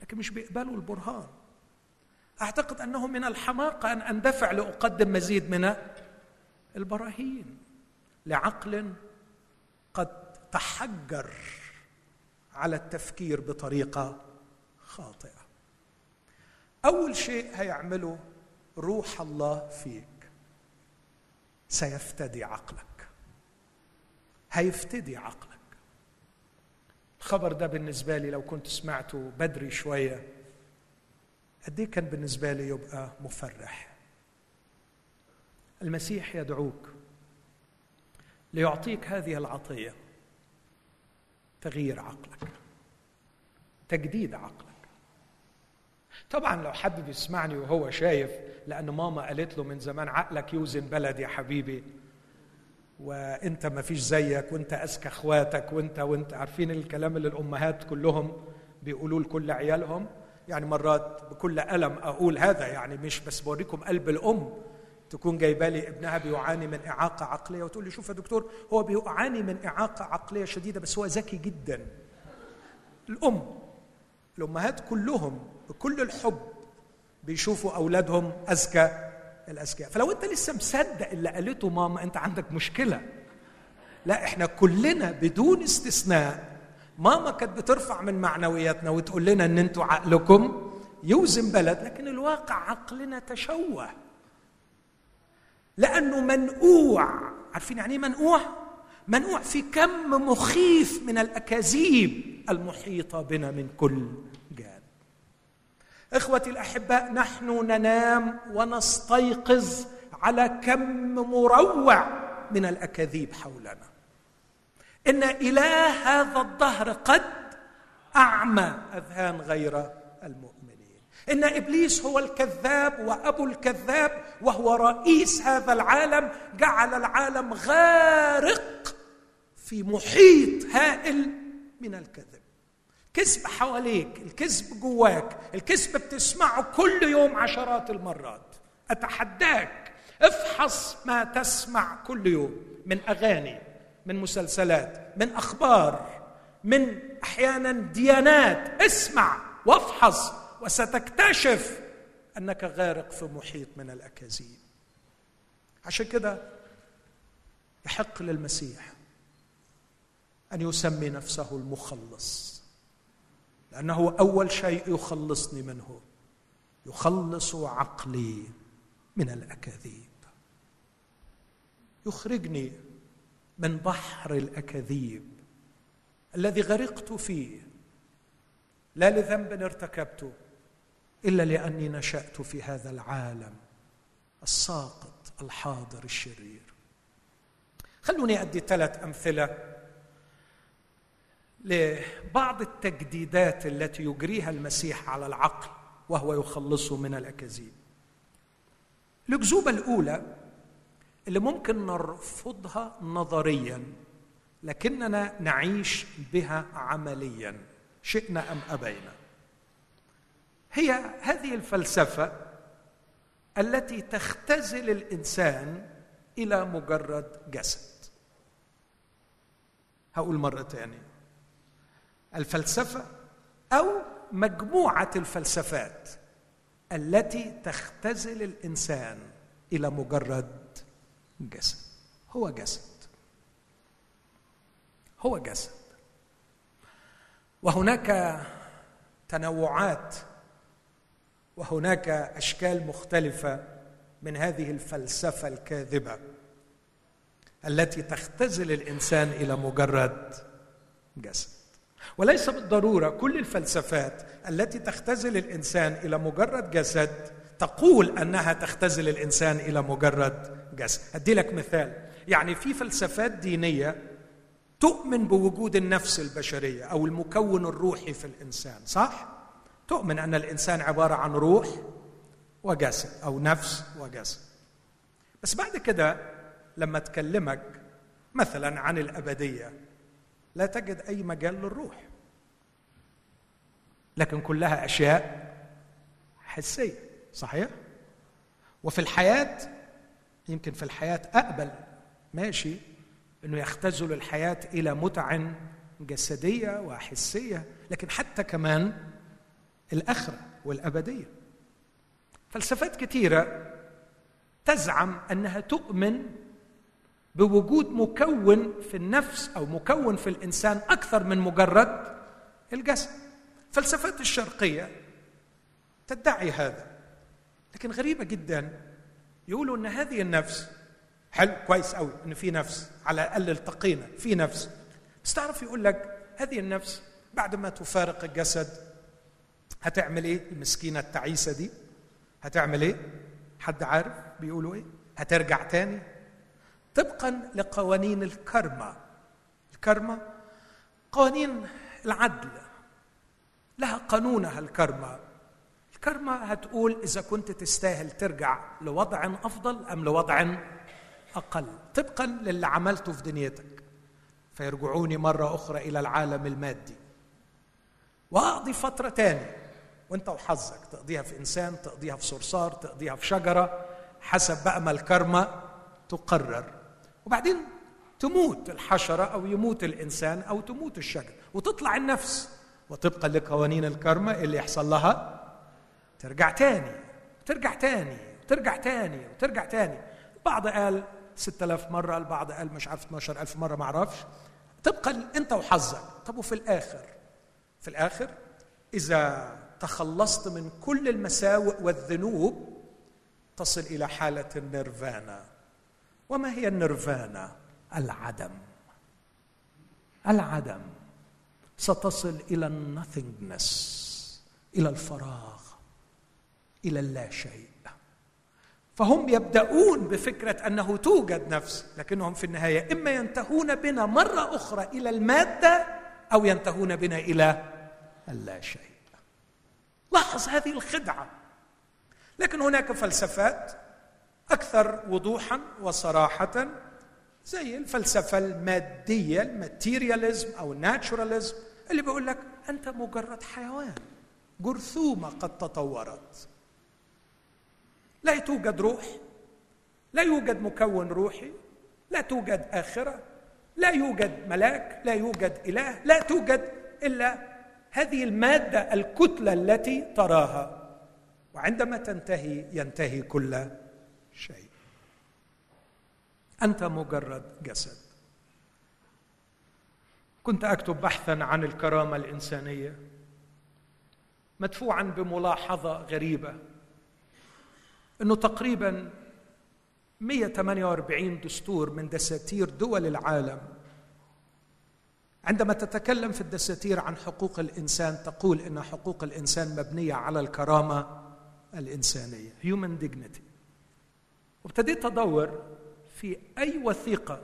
لكن مش بيقبلوا البرهان. أعتقد أنه من الحماقة أن أندفع لأقدم مزيد من البراهين لعقل قد تحجر على التفكير بطريقة خاطئة. أول شيء هيعمله روح الله فيك. سيفتدي عقلك. هيفتدي عقلك. الخبر ده بالنسبة لي لو كنت سمعته بدري شوية قد إيه كان بالنسبة لي يبقى مفرح. المسيح يدعوك ليعطيك هذه العطية تغيير عقلك تجديد عقلك. طبعا لو حد بيسمعني وهو شايف لأن ماما قالت له من زمان عقلك يوزن بلد يا حبيبي. وانت ما فيش زيك وانت اذكى اخواتك وانت وانت عارفين الكلام اللي الأمهات كلهم بيقولوه لكل عيالهم؟ يعني مرات بكل ألم أقول هذا يعني مش بس بوريكم قلب الأم تكون جايبة لي ابنها بيعاني من إعاقة عقلية وتقول لي شوف يا دكتور هو بيعاني من إعاقة عقلية شديدة بس هو ذكي جدا. الأم الأمهات كلهم بكل الحب بيشوفوا أولادهم اذكى الأذكياء. فلو أنت لسه مصدق اللي قالته ماما أنت عندك مشكلة. لا إحنا كلنا بدون استثناء ماما كانت بترفع من معنوياتنا وتقول لنا إن أنتوا عقلكم يوزن بلد لكن الواقع عقلنا تشوه. لأنه منقوع. عارفين يعني إيه منقوع؟ منقوع في كم مخيف من الأكاذيب المحيطة بنا من كل جانب. إخوتي الأحباء نحن ننام ونستيقظ على كم مروع من الأكاذيب حولنا. إن إله هذا الدهر قد أعمى أذهان غير المؤمنين. إن إبليس هو الكذاب وأبو الكذاب وهو رئيس هذا العالم جعل العالم غارق في محيط هائل من الكذب كذب حواليك الكذب جواك الكذب بتسمعه كل يوم عشرات المرات. أتحداك؟ افحص ما تسمع كل يوم من أغاني من مسلسلات من أخبار من أحيانا ديانات. اسمع وافحص وستكتشف أنك غارق في محيط من الأكاذيب. عشان كده يحق للمسيح أن يسمي نفسه المخلص. لأنه أول شيء يخلصني منه. يخلص عقلي من الأكاذيب. يخرجني من بحر الأكاذيب الذي غرقت فيه. لا لذنب ارتكبته إلا لأني نشأت في هذا العالم الساقط الحاضر الشرير. خلوني أدي ثلاث أمثلة لبعض التجديدات التي يجريها المسيح على العقل وهو يخلصه من الأكاذيب. الأكذوبة الأولى اللي ممكن نرفضها نظريا لكننا نعيش بها عمليا شئنا أم أبينا. هي هذه الفلسفة التي تختزل الإنسان إلى مجرد جسد. هقول مرة ثانية الفلسفة أو مجموعة الفلسفات التي تختزل الإنسان إلى مجرد جسد. هو جسد. هو جسد. وهناك تنوعات وهناك أشكال مختلفة من هذه الفلسفة الكاذبة التي تختزل الإنسان إلى مجرد جسد. وليس بالضرورة كل الفلسفات التي تختزل الإنسان إلى مجرد جسد تقول أنها تختزل الإنسان إلى مجرد جسد. ادي لك مثال. يعني في فلسفات دينية تؤمن بوجود النفس البشرية أو المكون الروحي في الإنسان صح؟ تؤمن أن الإنسان عبارة عن روح وجسد أو نفس وجسد. بس بعد كده لما تكلمك مثلا عن الأبدية لا تجد أي مجال للروح. لكن كلها أشياء حسية صحيح؟ وفي الحياة يمكن في الحياة أقبل ماشي إنه يختزل الحياة إلى متع جسدية وحسية لكن حتى كمان الآخرة والأبدية. فلسفات كثيره تزعم أنها تؤمن بوجود مكون في النفس أو مكون في الإنسان أكثر من مجرد الجسد. فلسفات الشرقية تدعي هذا لكن غريبة جدا يقولوا إن هذه النفس حلو كويس قوي إن في نفس؟ على الأقل التقينا في نفس. بس تعرف يقول لك هذه النفس بعد ما تفارق الجسد هتعمل إيه؟ المسكينة التعيسة دي. هتعمل إيه؟ حد عارف بيقولوا إيه؟ هترجع تاني. طبقا لقوانين الكرمة الكرمة قوانين العدل. لها قانونها الكرمة الكرمة هتقول إذا كنت تستاهل ترجع لوضع أفضل أم لوضع أقل. طبقا للي عملته في دنيتك. فيرجعوني مرة أخرى إلى العالم المادي. وأقضي فترة تاني وأنت وحظك. تقضيها في إنسان تقضيها في صرصار تقضيها في شجرة. حسب بقى ما الكرمة تقرر. وبعدين تموت الحشرة أو يموت الإنسان أو تموت الشجرة وتطلع النفس وطبقا لقوانين الكرمة اللي يحصل لها ترجع تاني وترجع تاني وترجع تاني وترجع تاني. البعض قال 6000 مرة البعض قال مش عارف 12000 مرة ما أعرفش. طبقا أنت وحظك. طب وفي الآخر؟ في الآخر إذا تخلصت من كل المساوئ والذنوب تصل إلى حالة النيرفانا. وما هي النيرفانا؟ العدم. العدم ستصل إلى النثينجنس إلى الفراغ إلى اللا شيء. فهم يبدأون بفكرة أنه توجد نفس لكنهم في النهاية إما ينتهون بنا مرة أخرى إلى المادة أو ينتهون بنا إلى اللا شيء. لاحظ هذه الخدعة. لكن هناك فلسفات أكثر وضوحا وصراحة زي الفلسفة المادية الماتيرياليزم أو الناتشوراليزم اللي بيقول لك أنت مجرد حيوان جرثومة قد تطورت. لا توجد روح لا يوجد مكون روحي لا توجد آخرة لا يوجد ملاك لا يوجد إله لا توجد إلا هذه المادة الكتلة التي تراها. وعندما تنتهي ينتهي كل شيء. أنت مجرد جسد. كنت أكتب بحثا عن الكرامة الإنسانية مدفوعا بملاحظة غريبة إنه تقريبا 148 دستور من دساتير دول العالم عندما تتكلم في الدساتير عن حقوق الإنسان تقول إن حقوق الإنسان مبنية على الكرامة الإنسانية human dignity. وابتديت أدور في أي وثيقة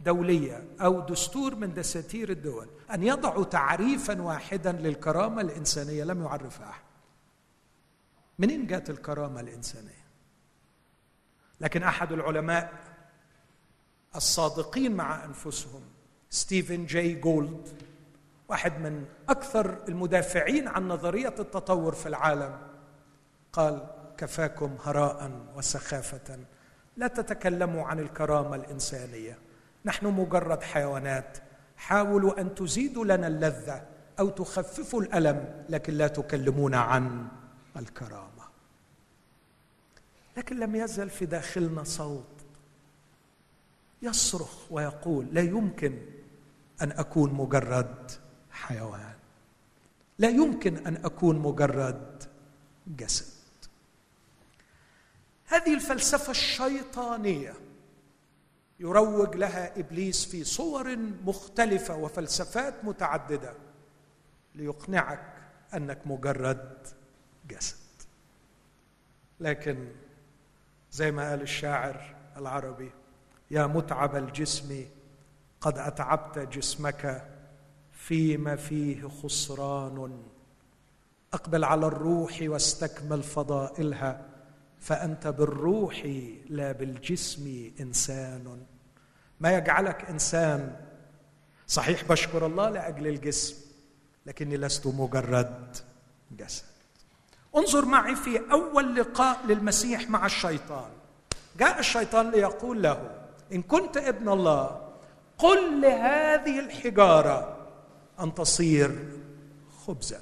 دولية أو دستور من دساتير الدول أن يضعوا تعريفا واحدا للكرامة الإنسانية. لم يعرفها أحد. منين جاءت الكرامة الإنسانية؟ لكن أحد العلماء الصادقين مع أنفسهم ستيفن جاي جولد واحد من أكثر المدافعين عن نظرية التطور في العالم قال كفاكم هراء وسخافة. لا تتكلموا عن الكرامة الإنسانية. نحن مجرد حيوانات. حاولوا أن تزيدوا لنا اللذة أو تخففوا الألم لكن لا تكلمونا عن الكرامة. لكن لم يزل في داخلنا صوت يصرخ ويقول لا يمكن أن أكون مجرد حيوان. لا يمكن أن أكون مجرد جسد. هذه الفلسفة الشيطانية. يروج لها إبليس في صور مختلفة وفلسفات متعددة. ليقنعك أنك مجرد جسد. لكن زي ما قال الشاعر العربي يا متعب الجسم قد أتعبت جسمك فيما فيه خسران. أقبل على الروح واستكمل فضائلها. فأنت بالروح لا بالجسم إنسان. ما يجعلك إنسان. صحيح بشكر الله لأجل الجسم لكني لست مجرد جسد. انظر معي في أول لقاء للمسيح مع الشيطان. جاء الشيطان ليقول له إن كنت ابن الله قل لهذه الحجارة أن تصير خبزا.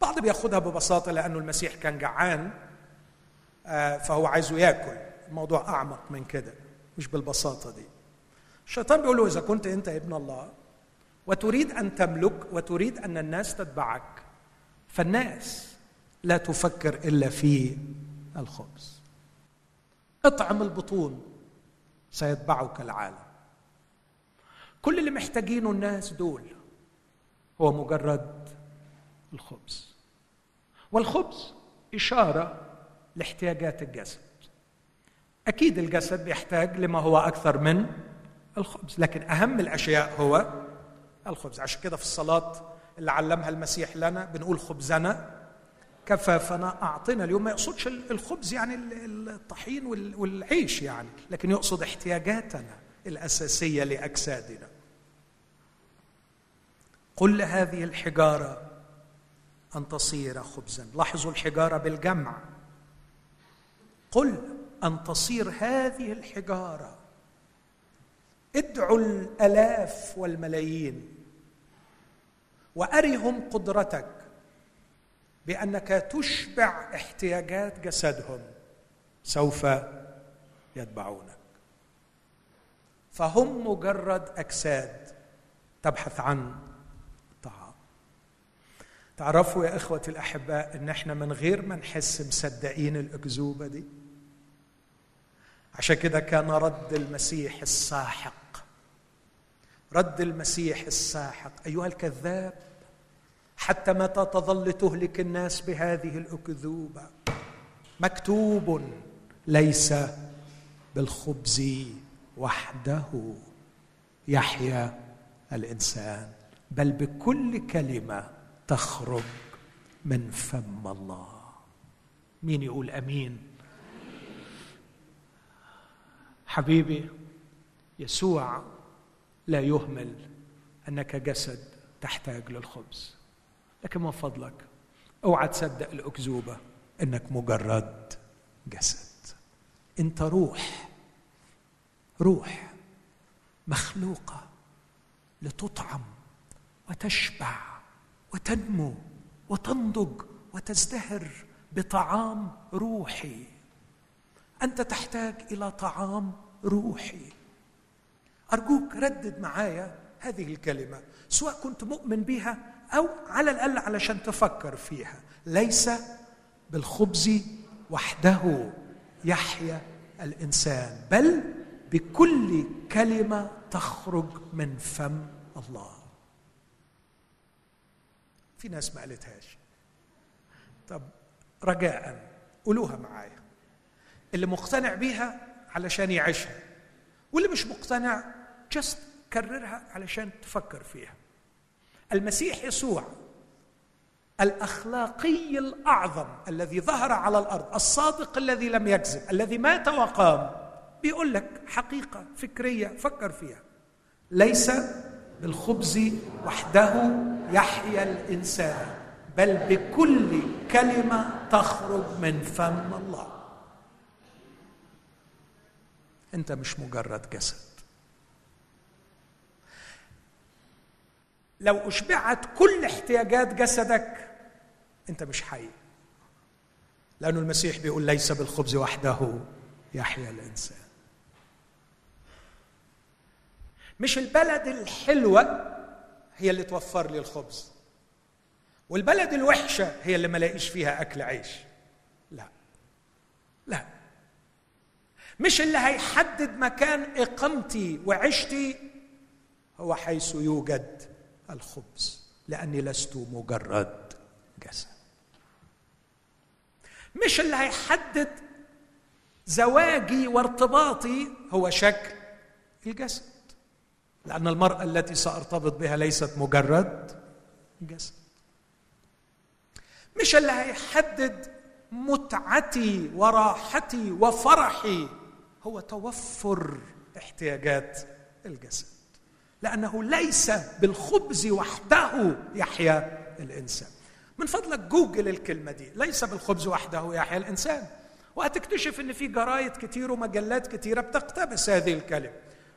بعض بياخدها ببساطة لأنه المسيح كان جعان. فهو عايزه ياكل. الموضوع أعمق من كده مش بالبساطة دي. الشيطان بيقول له إذا كنت أنت ابن الله وتريد أن تملك وتريد أن الناس تتبعك فالناس لا تفكر إلا في الخبز. اطعم البطون سيتبعك العالم. كل اللي محتاجينه الناس دول هو مجرد الخبز. والخبز إشارة لاحتياجات الجسد. أكيد الجسد بيحتاج لما هو أكثر من الخبز لكن أهم الأشياء هو الخبز. عشان كده في الصلاة اللي علمها المسيح لنا بنقول خبزنا كفافنا أعطنا اليوم. ما يقصدش الخبز يعني الطحين والعيش يعني لكن يقصد احتياجاتنا الأساسية لأجسادنا. قل هذه الحجارة أن تصير خبزا. لاحظوا الحجارة بالجمع. قل أن تصير هذه الحجارة. ادعوا الألاف والملايين وأرهم قدرتك بأنك تشبع احتياجات جسدهم سوف يتبعونك. فهم مجرد أجساد تبحث عن تعرفوا يا اخوتي الأحباء إن إحنا من غير ما نحس مصدقين الأكذوبة دي؟ عشان كده كان رد المسيح الساحق. رد المسيح الساحق. أيها الكذاب حتى متى تظل تهلك الناس بهذه الأكذوبة؟ مكتوب ليس بالخبز وحده يحيا الإنسان بل بكل كلمة تخرج من فم الله. مين يقول آمين؟ حبيبي يسوع لا يهمل أنك جسد تحتاج للخبز لكن من فضلك أوعى تصدق الأكذوبة إنك مجرد جسد. أنت روح روح مخلوقة لتطعم وتشبع. وتنمو وتنضج وتزدهر بطعام روحي. أنت تحتاج إلى طعام روحي. أرجوك ردد معايا هذه الكلمة سواء كنت مؤمن بها أو على الأقل علشان تفكر فيها. ليس بالخبز وحده يحيا الإنسان بل بكل كلمة تخرج من فم الله. في ناس ما قالتهاش. طب رجاء قولوها معايا. اللي مقتنع بيها علشان يعيشها واللي مش مقتنع جست كررها علشان تفكر فيها. المسيح يسوع الأخلاقي الأعظم الذي ظهر على الأرض الصادق الذي لم يكذب الذي مات وقام بيقول لك حقيقة فكرية فكر فيها. ليس بالخبز وحده يحيا الإنسان بل بكل كلمة تخرج من فم الله. أنت مش مجرد جسد. لو أشبعت كل احتياجات جسدك أنت مش حي. لأن المسيح بيقول ليس بالخبز وحده يحيا الإنسان. مش البلد الحلوة هي اللي توفر لي الخبز والبلد الوحشة هي اللي ما لاقيش فيها أكل عيش. لا لا. مش اللي هيحدد مكان إقامتي وعشتي هو حيث يوجد الخبز لأني لست مجرد جسد. مش اللي هيحدد زواجي وارتباطي هو شكل الجسد. لأن المرأة التي سأرتبط بها ليست مجرد جسد مش اللي هيحدد متعتي وراحتي وفرحي هو توفر احتياجات الجسد. لأنه ليس بالخبز وحده يحيا الإنسان. من فضلك جوجل الكلمة دي ليس بالخبز وحده يحيا الإنسان. وهتكتشف إن في جرايد كتير ومجلات كتيرة بتقتبس هذه الكلمة.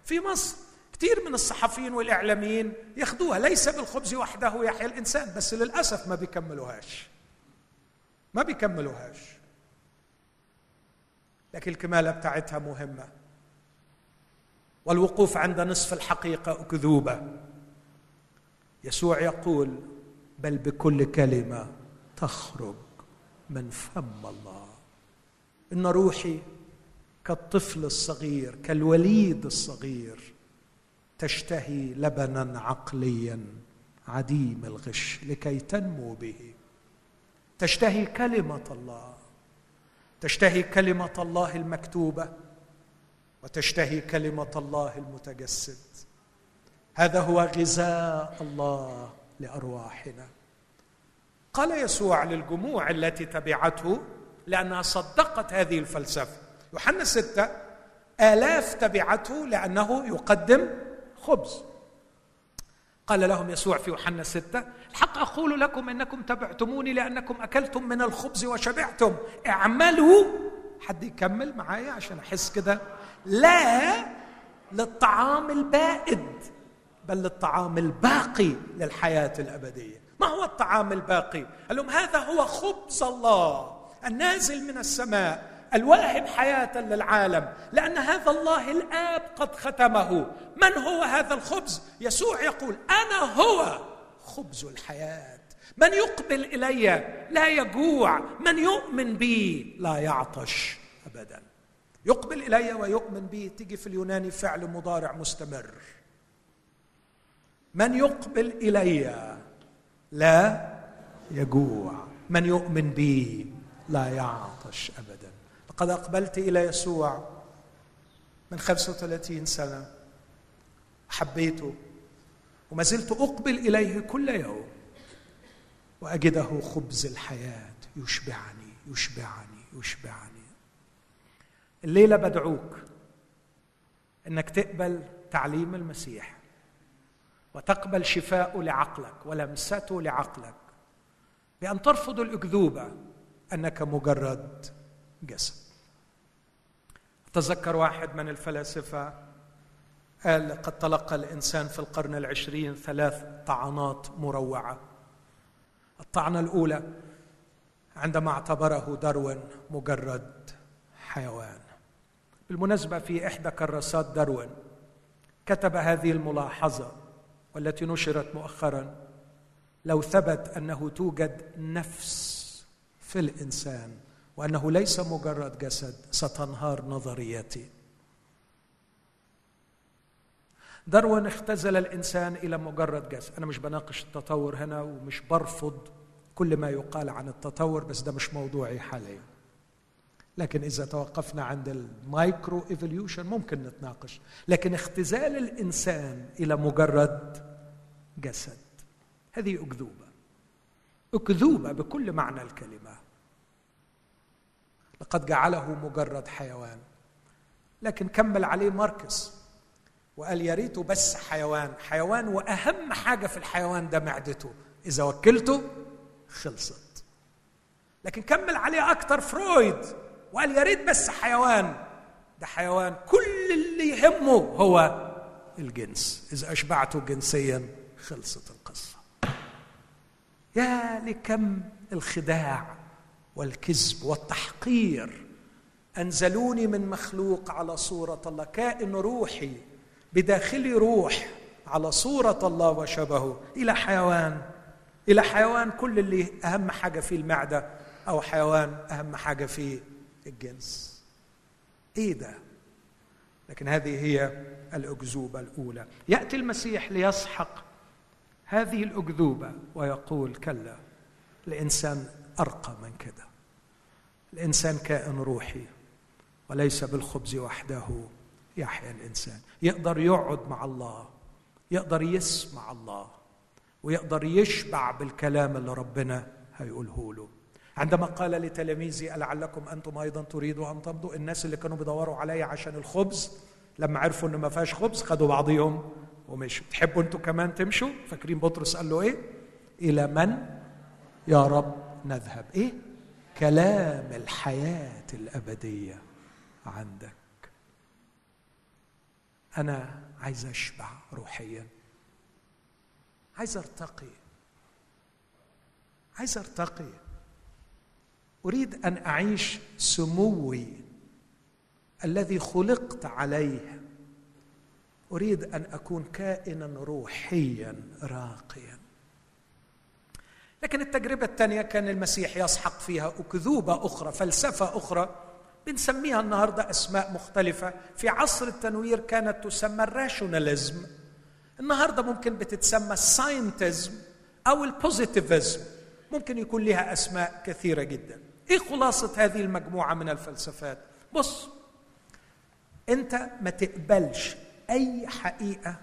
في مصر كتير من الصحفيين والإعلاميين ياخدوها ليس بالخبز وحده يحيا الإنسان بس للأسف ما بيكملوهاش. ما بيكملوهاش. لكن الكمالة بتاعتها مهمة. والوقوف عند نصف الحقيقة أكذوبة. يسوع يقول بل بكل كلمة تخرج من فم الله. إن روحي كالطفل الصغير كالوليد الصغير. تشتهي لبنا عقليا عديم الغش لكي تنمو به. تشتهي كلمة الله تشتهي كلمة الله المكتوبة وتشتهي كلمة الله المتجسد. هذا هو غذاء الله لأرواحنا. قال يسوع للجموع التي تبعته لأنها صدقت هذه الفلسفة. يوحنا ستة آلاف تبعته لأنه يقدم خبز. قال لهم يسوع في يوحنا ستة الحق أقول لكم إنكم تبعتموني لأنكم أكلتم من الخبز وشبعتم. اعملوا حد يكمل معايا عشان أحس كده؟ لا للطعام البائد بل للطعام الباقي للحياة الأبدية. ما هو الطعام الباقي؟ قال لهم هذا هو خبز الله النازل من السماء. الواهب حياة للعالم لأن هذا الله الآب قد ختمه. من هو هذا الخبز؟ يسوع يقول أنا هو خبز الحياة. من يقبل إلي لا يجوع من يؤمن بي لا يعطش ابدا. يقبل إلي ويؤمن بي تيجي في اليوناني فعل مضارع مستمر. من يقبل إلي لا يجوع من يؤمن بي لا يعطش ابدا. لقد أقبلت إلى يسوع من 35 سنة. حبيته وما زلت أقبل إليه كل يوم. وأجده خبز الحياة يشبعني يشبعني يشبعني. الليلة بدعوك إنك تقبل تعليم المسيح وتقبل شفاءه لعقلك ولمسته لعقلك بأن ترفض الأكذوبة أنك مجرد جسد. تذكر واحد من الفلاسفة قال قد تلقى الإنسان في القرن العشرين ثلاث طعنات مروعة. الطعنة الأولى عندما اعتبره داروين مجرد حيوان. بالمناسبة في إحدى كراسات داروين كتب هذه الملاحظة والتي نشرت مؤخرا لو ثبت أنه توجد نفس في الإنسان وأنه ليس مجرد جسد ستنهار نظريتي. داروين اختزل الإنسان إلى مجرد جسد. أنا مش بناقش التطور هنا ومش برفض كل ما يقال عن التطور بس ده مش موضوعي حاليا. لكن إذا توقفنا عند ال microevolution ممكن نتناقش. لكن اختزال الإنسان إلى مجرد جسد هذه أكذوبة. أكذوبة بكل معنى الكلمة. لقد جعله مجرد حيوان. لكن كمل عليه ماركس وقال يا ريته بس حيوان حيوان وأهم حاجة في الحيوان ده معدته. إذا وكلته خلصت. لكن كمل عليه أكتر فرويد وقال يا ريت بس حيوان. ده حيوان كل اللي يهمه هو الجنس. إذا أشبعته جنسيا خلصت القصة. يا لكم الخداع. والكذب والتحقير. أنزلوني من مخلوق على صورة الله كائن روحي بداخلي روح على صورة الله وشبهه. إلى حيوان. إلى حيوان كل اللي أهم حاجة فيه المعدة أو حيوان أهم حاجة فيه الجنس. إيه ده؟ لكن هذه هي الأكذوبة الأولى. يأتي المسيح ليسحق هذه الأكذوبة ويقول كلا الإنسان أرقى من كده. الإنسان كائن روحي وليس بالخبز وحده يحيا الإنسان. يقدر يقعد مع الله يقدر يسمع الله ويقدر يشبع بالكلام اللي ربنا هيقوله له. عندما قال لتلاميذه لعلكم أنتم أيضا تريدوا أن تمضوا؟ الناس اللي كانوا بيدوروا علي عشان الخبز لما عرفوا إن ما فيهاش خبز خدوا بعضهم ومشوا. تحبوا أنتم كمان تمشوا؟ فاكرين بطرس قال له إيه؟ إلى من يا رب نذهب. إيه؟ كلام الحياة الأبدية عندك. أنا عايز أشبع روحيا. عايز أرتقي. عايز أرتقي. أريد أن أعيش سموي الذي خلقت عليه. أريد أن أكون كائنا روحيا راقيا. لكن التجربة الثانية كان المسيح يسحق فيها أكذوبة أخرى فلسفة أخرى بنسميها النهارده أسماء مختلفة. في عصر التنوير كانت تسمى ال rationalism النهارده ممكن بتتسمى ال scientism أو ال positivism ممكن يكون لها أسماء كثيرة جدا. إيه خلاصة هذه المجموعة من الفلسفات؟ بص أنت ما تقبلش أي حقيقة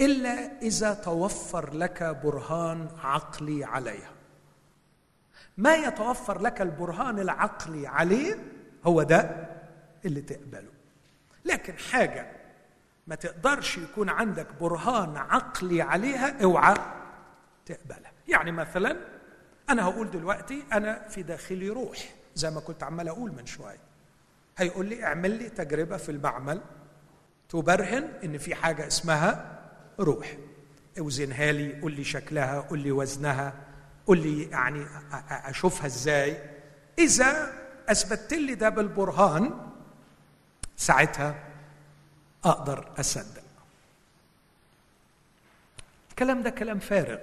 إلا إذا توفر لك برهان عقلي عليها. ما يتوفر لك البرهان العقلي عليه هو ده اللي تقبله. لكن حاجة ما تقدرش يكون عندك برهان عقلي عليها اوعى تقبلها. يعني مثلا أنا هقول دلوقتي أنا في داخلي روح زي ما كنت عمال أقول من شوية. هيقول لي اعمل لي تجربة في المعمل تبرهن إن في حاجة اسمها روح. اوزنها لي قول لي شكلها قول لي وزنها قول لي يعني أشوفها إزاي. إذا أثبتت لي ده بالبرهان ساعتها أقدر أصدق. الكلام ده كلام فارغ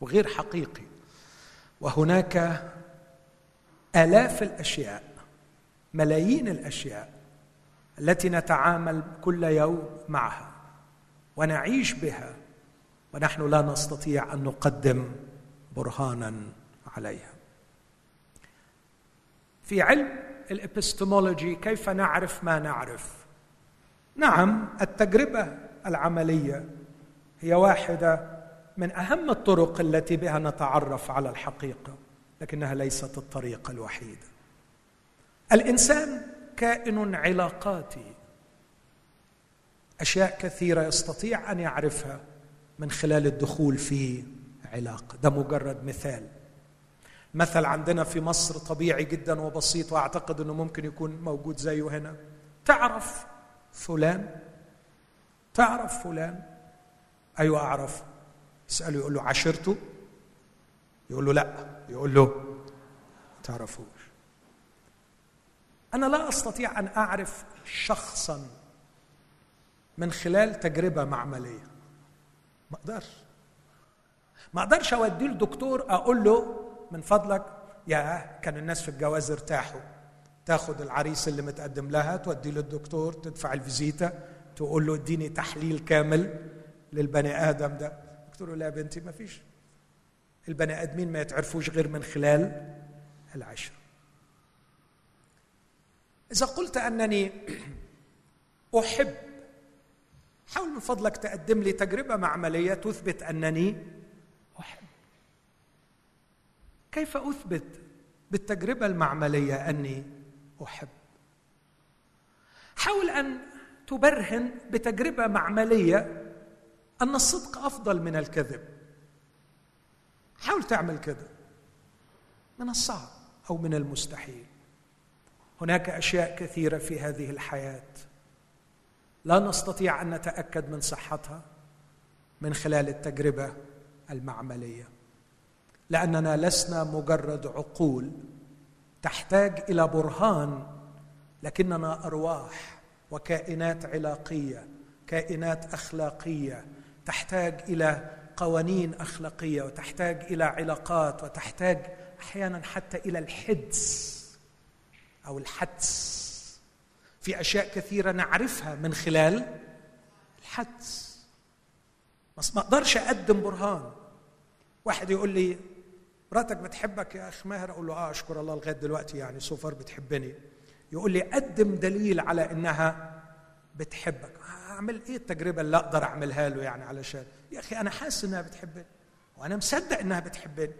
وغير حقيقي. وهناك آلاف الأشياء ملايين الأشياء التي نتعامل كل يوم معها. ونعيش بها. ونحن لا نستطيع أن نقدم برهانا عليها. في علم الإبستمولوجي كيف نعرف ما نعرف؟ نعم التجربة العملية هي واحدة من أهم الطرق التي بها نتعرف على الحقيقة لكنها ليست الطريقة الوحيده الإنسان كائن علاقاتي. أشياء كثيرة يستطيع أن يعرفها من خلال الدخول في علاقة. ده مجرد مثال. مثل عندنا في مصر طبيعي جدا وبسيط وأعتقد إنه ممكن يكون موجود زيه هنا. تعرف فلان؟ تعرف فلان؟ أيوه أعرف. يسأله يقول له عشرته؟ يقول له لا. يقول له تعرفوش. أنا لا أستطيع أن أعرف شخصا من خلال تجربة معملية. ما أقدرش. ما أقدرش أوديه لدكتور أقول له من فضلك يا كان الناس في الجواز ارتاحوا. تاخد العريس اللي متقدم لها توديه للدكتور تدفع الفيزيتا تقول له اديني تحليل كامل للبني آدم ده. قلت له لا يا بنتي ما فيش. البني آدمين ما يتعرفوش غير من خلال العشرة. إذا قلت أنني أحب حاول من فضلك تقدم لي تجربة معمليه تثبت أنني أحب. كيف أثبت بالتجربة المعملية أني أحب؟ حاول أن تبرهن بتجربة معملية أن الصدق أفضل من الكذب. حاول تعمل كده من الصعب أو من المستحيل. هناك أشياء كثيرة في هذه الحياة. لا نستطيع أن نتأكد من صحتها من خلال التجربة المعملية لأننا لسنا مجرد عقول تحتاج إلى برهان لكننا أرواح وكائنات علاقية كائنات أخلاقية تحتاج إلى قوانين أخلاقية وتحتاج إلى علاقات وتحتاج أحيانا حتى إلى الحدس أو الحدس. في أشياء كثيرة نعرفها من خلال الحدس. بس ما أقدرش أقدم برهان. واحد يقول لي مراتك بتحبك يا أخ ماهر؟ أقول له آه اشكر الله لغاية دلوقتي يعني سوفر بتحبني. يقول لي قدم دليل على إنها بتحبك. أعمل إيه التجربة اللي أقدر أعملها له يعني علشان؟ يا أخي أنا حاسس إنها بتحبني وأنا مصدق إنها بتحبني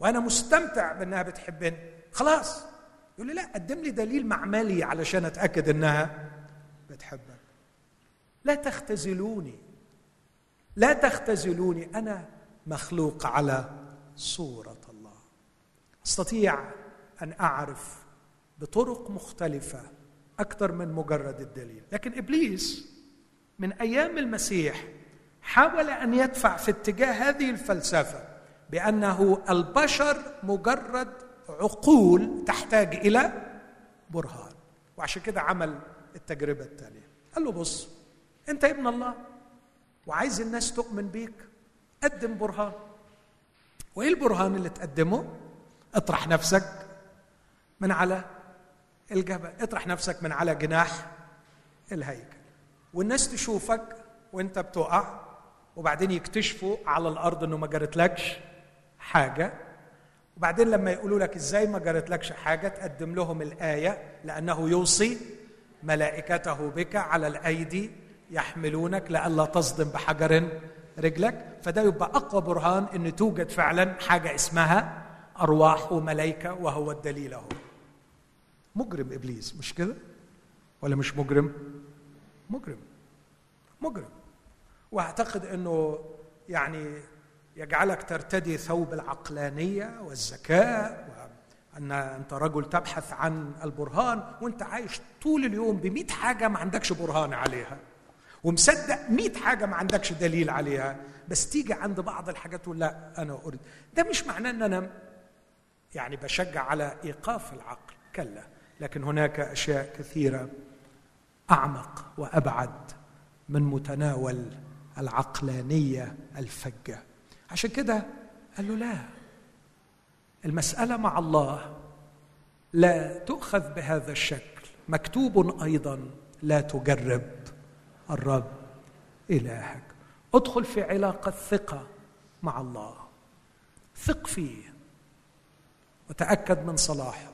وأنا مستمتع بإنها بتحبني. خلاص. يقول لي لا قدم لي دليل معملي علشان أتأكد إنها بتحبك. لا تختزلوني. لا تختزلوني. أنا مخلوق على صورة الله. أستطيع أن أعرف بطرق مختلفة أكثر من مجرد الدليل. لكن إبليس من أيام المسيح حاول أن يدفع في اتجاه هذه الفلسفة بأنه البشر مجرد عقول تحتاج إلى برهان. وعشان كده عمل التجربة الثانية قال له بص أنت ابن الله وعايز الناس تؤمن بيك قدم برهان. وإيه البرهان اللي تقدمه؟ اطرح نفسك من على الجبل اطرح نفسك من على جناح الهيكل. والناس تشوفك وأنت بتقع وبعدين يكتشفوا على الأرض إنه ما جرتلكش حاجة. وبعدين لما يقولوا لك إزاي ما جرتلكش حاجة تقدم لهم الآية لأنه يوصي ملائكته بك على الأيدي يحملونك لئلا تصدم بحجر رجلك. فده يبقى أقوى برهان إن توجد فعلا حاجة اسمها أرواح وملائكة وهو الدليل أهو. مجرم إبليس مش كده؟ ولا مش مجرم؟ مجرم. مجرم. وأعتقد إنه يعني يجعلك ترتدي ثوب العقلانية والذكاء ان أنت رجل تبحث عن البرهان وأنت عايش طول اليوم بمئة حاجة ما عندكش برهان عليها ومصدق مئة حاجة ما عندكش دليل عليها بس تيجي عند بعض الحاجات تقول لا أنا أريد. ده مش معناه أن أنا يعني بشجع على إيقاف العقل كلا. لكن هناك أشياء كثيرة أعمق وأبعد من متناول العقلانية الفجة. عشان كده قال له لا. المسألة مع الله لا تؤخذ بهذا الشكل. مكتوب أيضا لا تجرب الرب إلهك. ادخل في علاقة ثقة مع الله. ثق فيه. وتأكد من صلاحه.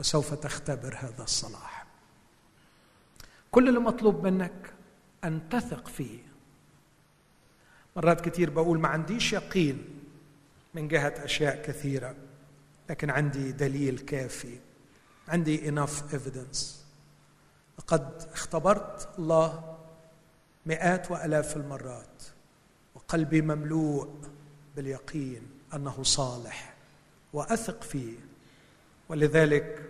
وسوف تختبر هذا الصلاح. كل اللي مطلوب منك أن تثق فيه. مرات كثير بقول ما عنديش يقين من جهة أشياء كثيرة لكن عندي دليل كافي. عندي enough evidence. لقد اختبرت الله مئات وألاف المرات وقلبي مملوء باليقين أنه صالح وأثق فيه. ولذلك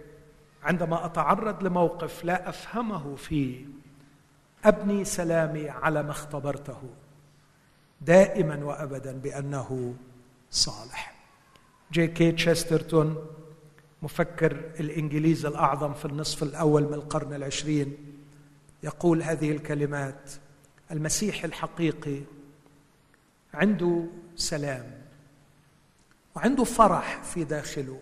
عندما أتعرض لموقف لا أفهمه فيه أبني سلامي على ما اختبرته. دائما وابدا بأنه صالح. جي كي تشسترتون مفكر الانجليزي الأعظم في النصف الأول من القرن العشرين يقول هذه الكلمات المسيح الحقيقي عنده سلام وعنده فرح في داخله.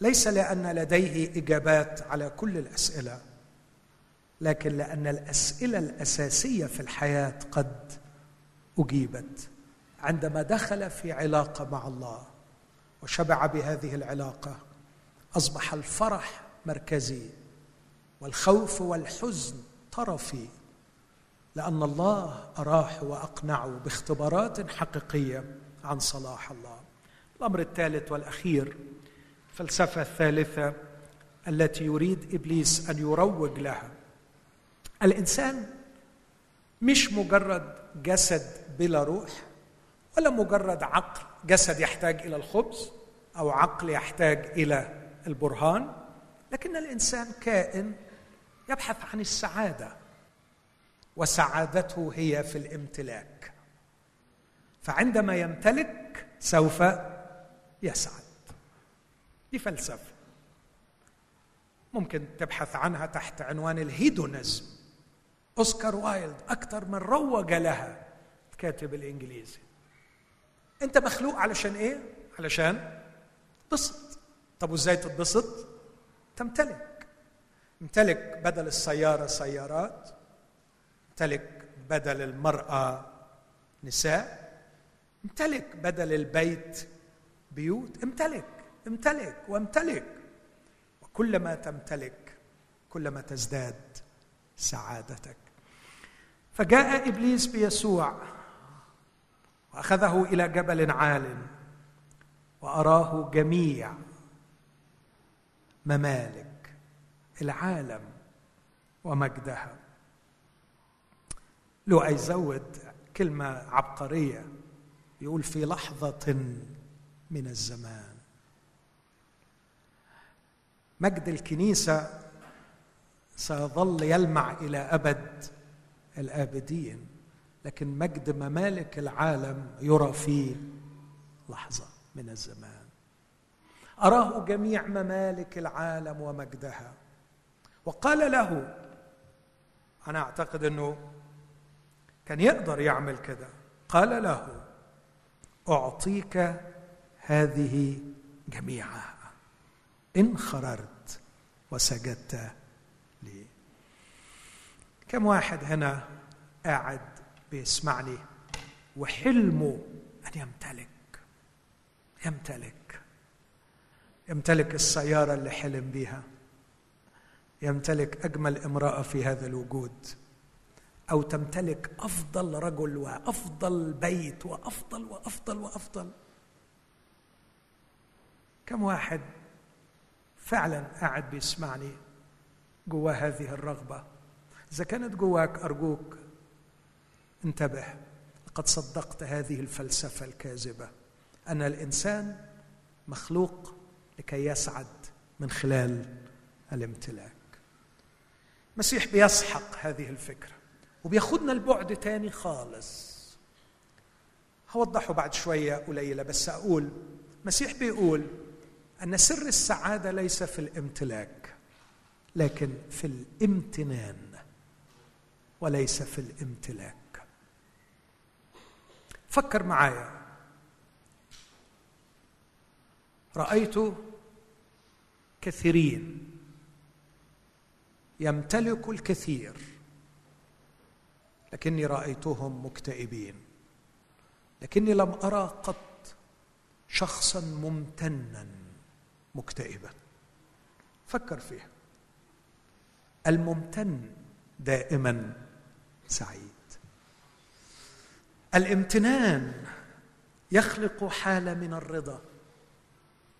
ليس لأن لديه إجابات على كل الأسئلة لكن لأن الأسئلة الأساسية في الحياة قد أجيبت عندما دخل في علاقة مع الله وشبع بهذه العلاقة أصبح الفرح مركزي والخوف والحزن طرفي لأن الله أراح واقنعه باختبارات حقيقية عن صلاح الله. الأمر الثالث والأخير الفلسفة الثالثة التي يريد إبليس أن يروج لها. الإنسان مش مجرد جسد بلا روح ولا مجرد عقل. جسد يحتاج إلى الخبز أو عقل يحتاج إلى البرهان لكن الإنسان كائن يبحث عن السعادة وسعادته هي في الامتلاك. فعندما يمتلك سوف يسعد. دي فلسفة. ممكن تبحث عنها تحت عنوان ال hedonism أوسكار وايلد أكثر من روج لها الكاتب الإنجليزي. أنت مخلوق علشان إيه؟ علشان تبسط. طب وإزاي تتبسط؟ تمتلك. امتلك بدل السيارة سيارات امتلك بدل المرأة نساء امتلك بدل البيت بيوت. امتلك امتلك وامتلك. وكلما تمتلك كلما تزداد سعادتك. فجاء إبليس بيسوع وأخذه إلى جبل عال وأراه جميع ممالك العالم ومجدها. لو يزود كلمة عبقرية يقول في لحظة من الزمان. مجد الكنيسة سيظل يلمع إلى أبد الآبدين لكن مجد ممالك العالم يرى في لحظة من الزمان. أراه جميع ممالك العالم ومجدها. وقال له أنا أعتقد أنه كان يقدر يعمل كده قال له أعطيك هذه جميعها. إن خررت وسجدت كم واحد هنا قاعد بيسمعني؟ وحلمه أن يمتلك يمتلك يمتلك السيارة اللي حلم بيها يمتلك أجمل امرأة في هذا الوجود أو تمتلك أفضل رجل وأفضل بيت وأفضل وأفضل وأفضل. كم واحد فعلا قاعد بيسمعني جوا هذه الرغبة؟ إذا كانت جواك أرجوك انتبه لقد صدقت هذه الفلسفة الكاذبة. ان الإنسان مخلوق لكي يسعد من خلال الامتلاك. المسيح بيسحق هذه الفكرة وبياخدنا لبعد تاني خالص. هوضحه بعد شوية قليلة بس أقول المسيح بيقول أن سر السعادة ليس في الامتلاك لكن في الامتنان. وليس في الامتلاك. فكر معايا. رأيت كثيرين يمتلك الكثير لكني رأيتهم مكتئبين لكني لم أرى قط شخصا ممتنا مكتئبا. فكر فيها. الممتن دائما سعيد. الامتنان يخلق حاله من الرضا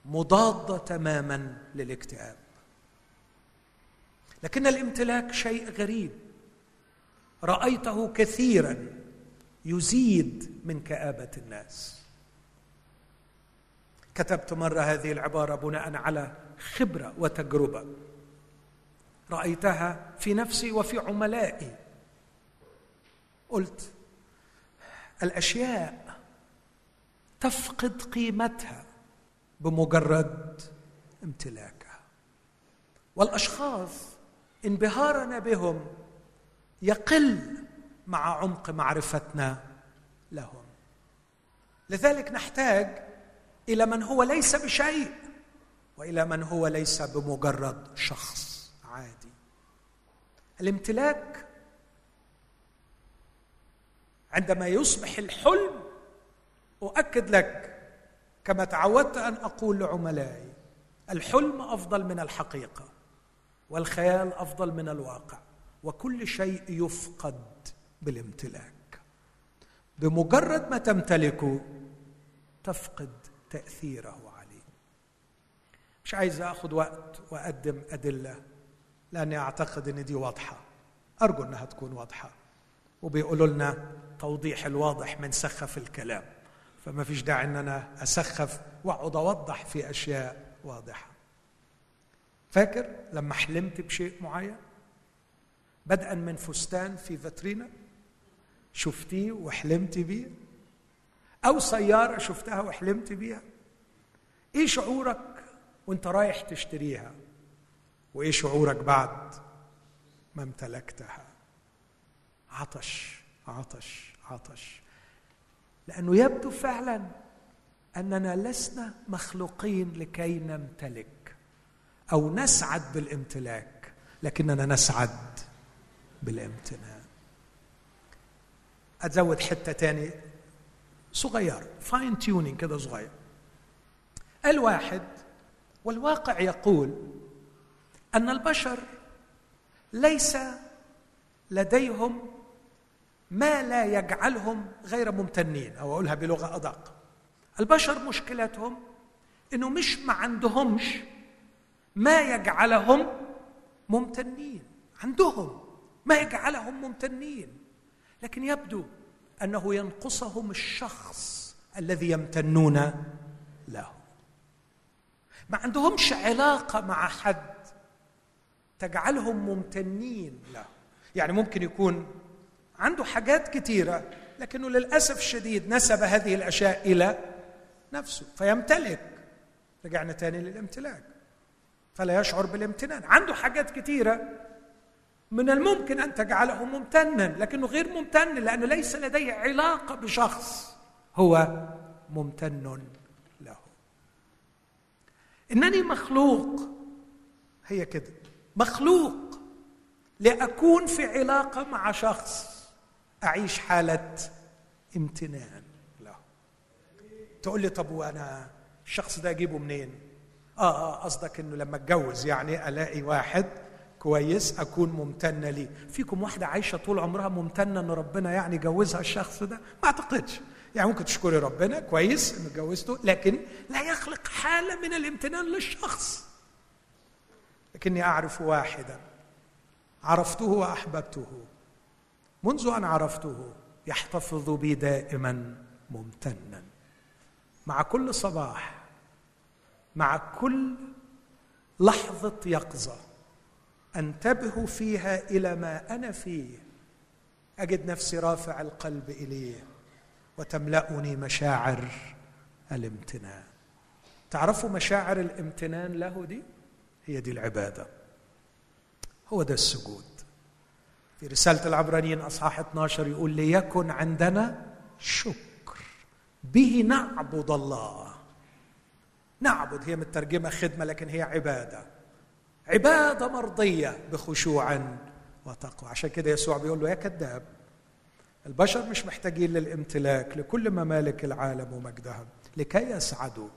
مضاده تماما للاكتئاب. لكن الامتلاك شيء غريب. رأيته كثيرا يزيد من كآبة الناس. كتبت مرة هذه العبارة بناء على خبرة وتجربة. رأيتها في نفسي وفي عملائي. قلت الأشياء تفقد قيمتها بمجرد امتلاكها. والأشخاص انبهارنا بهم يقل مع عمق معرفتنا لهم. لذلك نحتاج إلى من هو ليس بشيء وإلى من هو ليس بمجرد شخص عادي. الامتلاك عندما يصبح الحلم أؤكد لك كما تعودت أن أقول لعملائي الحلم أفضل من الحقيقة والخيال أفضل من الواقع وكل شيء يفقد بالامتلاك. بمجرد ما تمتلكه تفقد تأثيره عليه مش عايز آخذ وقت وأقدم أدلة لأني أعتقد إن دي واضحة. أرجو إنها تكون واضحة. وبيقولوا لنا توضيح الواضح من سخف الكلام. فما فيش داعي إن أنا أسخف وأقعد أوضح في أشياء واضحة. فاكر لما حلمت بشيء معين؟ بدءا من فستان في فاترينا شفتيه وحلمت بيه؟ أو سيارة شفتها وحلمت بيها؟ إيه شعورك وأنت رايح تشتريها؟ وإيه شعورك بعد ما امتلكتها؟ عطش عطش. عطش. لأنه يبدو فعلا أننا لسنا مخلوقين لكي نمتلك أو نسعد بالامتلاك لكننا نسعد بالامتنان ازود حتة تاني صغير fine tuning كده صغير. الواحد والواقع يقول أن البشر ليس لديهم ما لا يجعلهم غير ممتنين أو أقولها بلغة أدق. البشر مشكلتهم إنه مش ما عندهمش ما يجعلهم ممتنين. عندهم ما يجعلهم ممتنين. لكن يبدو أنه ينقصهم الشخص الذي يمتنون له. ما عندهمش علاقة مع حد تجعلهم ممتنين له. يعني ممكن يكون عنده حاجات كثيرة لكنه للأسف الشديد نسب هذه الأشياء إلى نفسه فيمتلك. رجعنا تاني للامتلاك. فلا يشعر بالامتنان. عنده حاجات كثيرة من الممكن أن تجعله ممتنا لكنه غير ممتن لأنه ليس لديه علاقة بشخص هو ممتن له. إنني مخلوق. هي كده. مخلوق. لأكون في علاقة مع شخص. أعيش حالة امتنان. له تقول لي طب وأنا الشخص ده أجيبه منين؟ آه آه قصدك إنه لما أتجوز يعني ألاقي واحد كويس أكون ممتنه ليه. فيكم واحدة عايشة طول عمرها ممتنة إن ربنا يعني جوزها الشخص ده؟ ما أعتقدش. يعني ممكن تشكري ربنا كويس إنه جوزته لكن لا يخلق حالة من الامتنان للشخص. لكني أعرف واحدا. عرفته وأحببته. منذ أن عرفته يحتفظ بي دائما ممتنا. مع كل صباح مع كل لحظة يقظة أنتبه فيها إلى ما أنا فيه. أجد نفسي رافع القلب إليه وتملأني مشاعر الامتنان. تعرفوا مشاعر الامتنان له دي؟ هي دي العبادة. هو ده السجود. في رسالة العبرانيين أصحاح 12 يقول ليكن عندنا شكر. به نعبد الله. نعبد هي مترجمة خدمة لكن هي عبادة. عبادة مرضية بخشوع وتقوى. عشان كده يسوع بيقول له يا كذاب البشر مش محتاجين للامتلاك لكل ممالك العالم ومجدها. لكي يسعدوا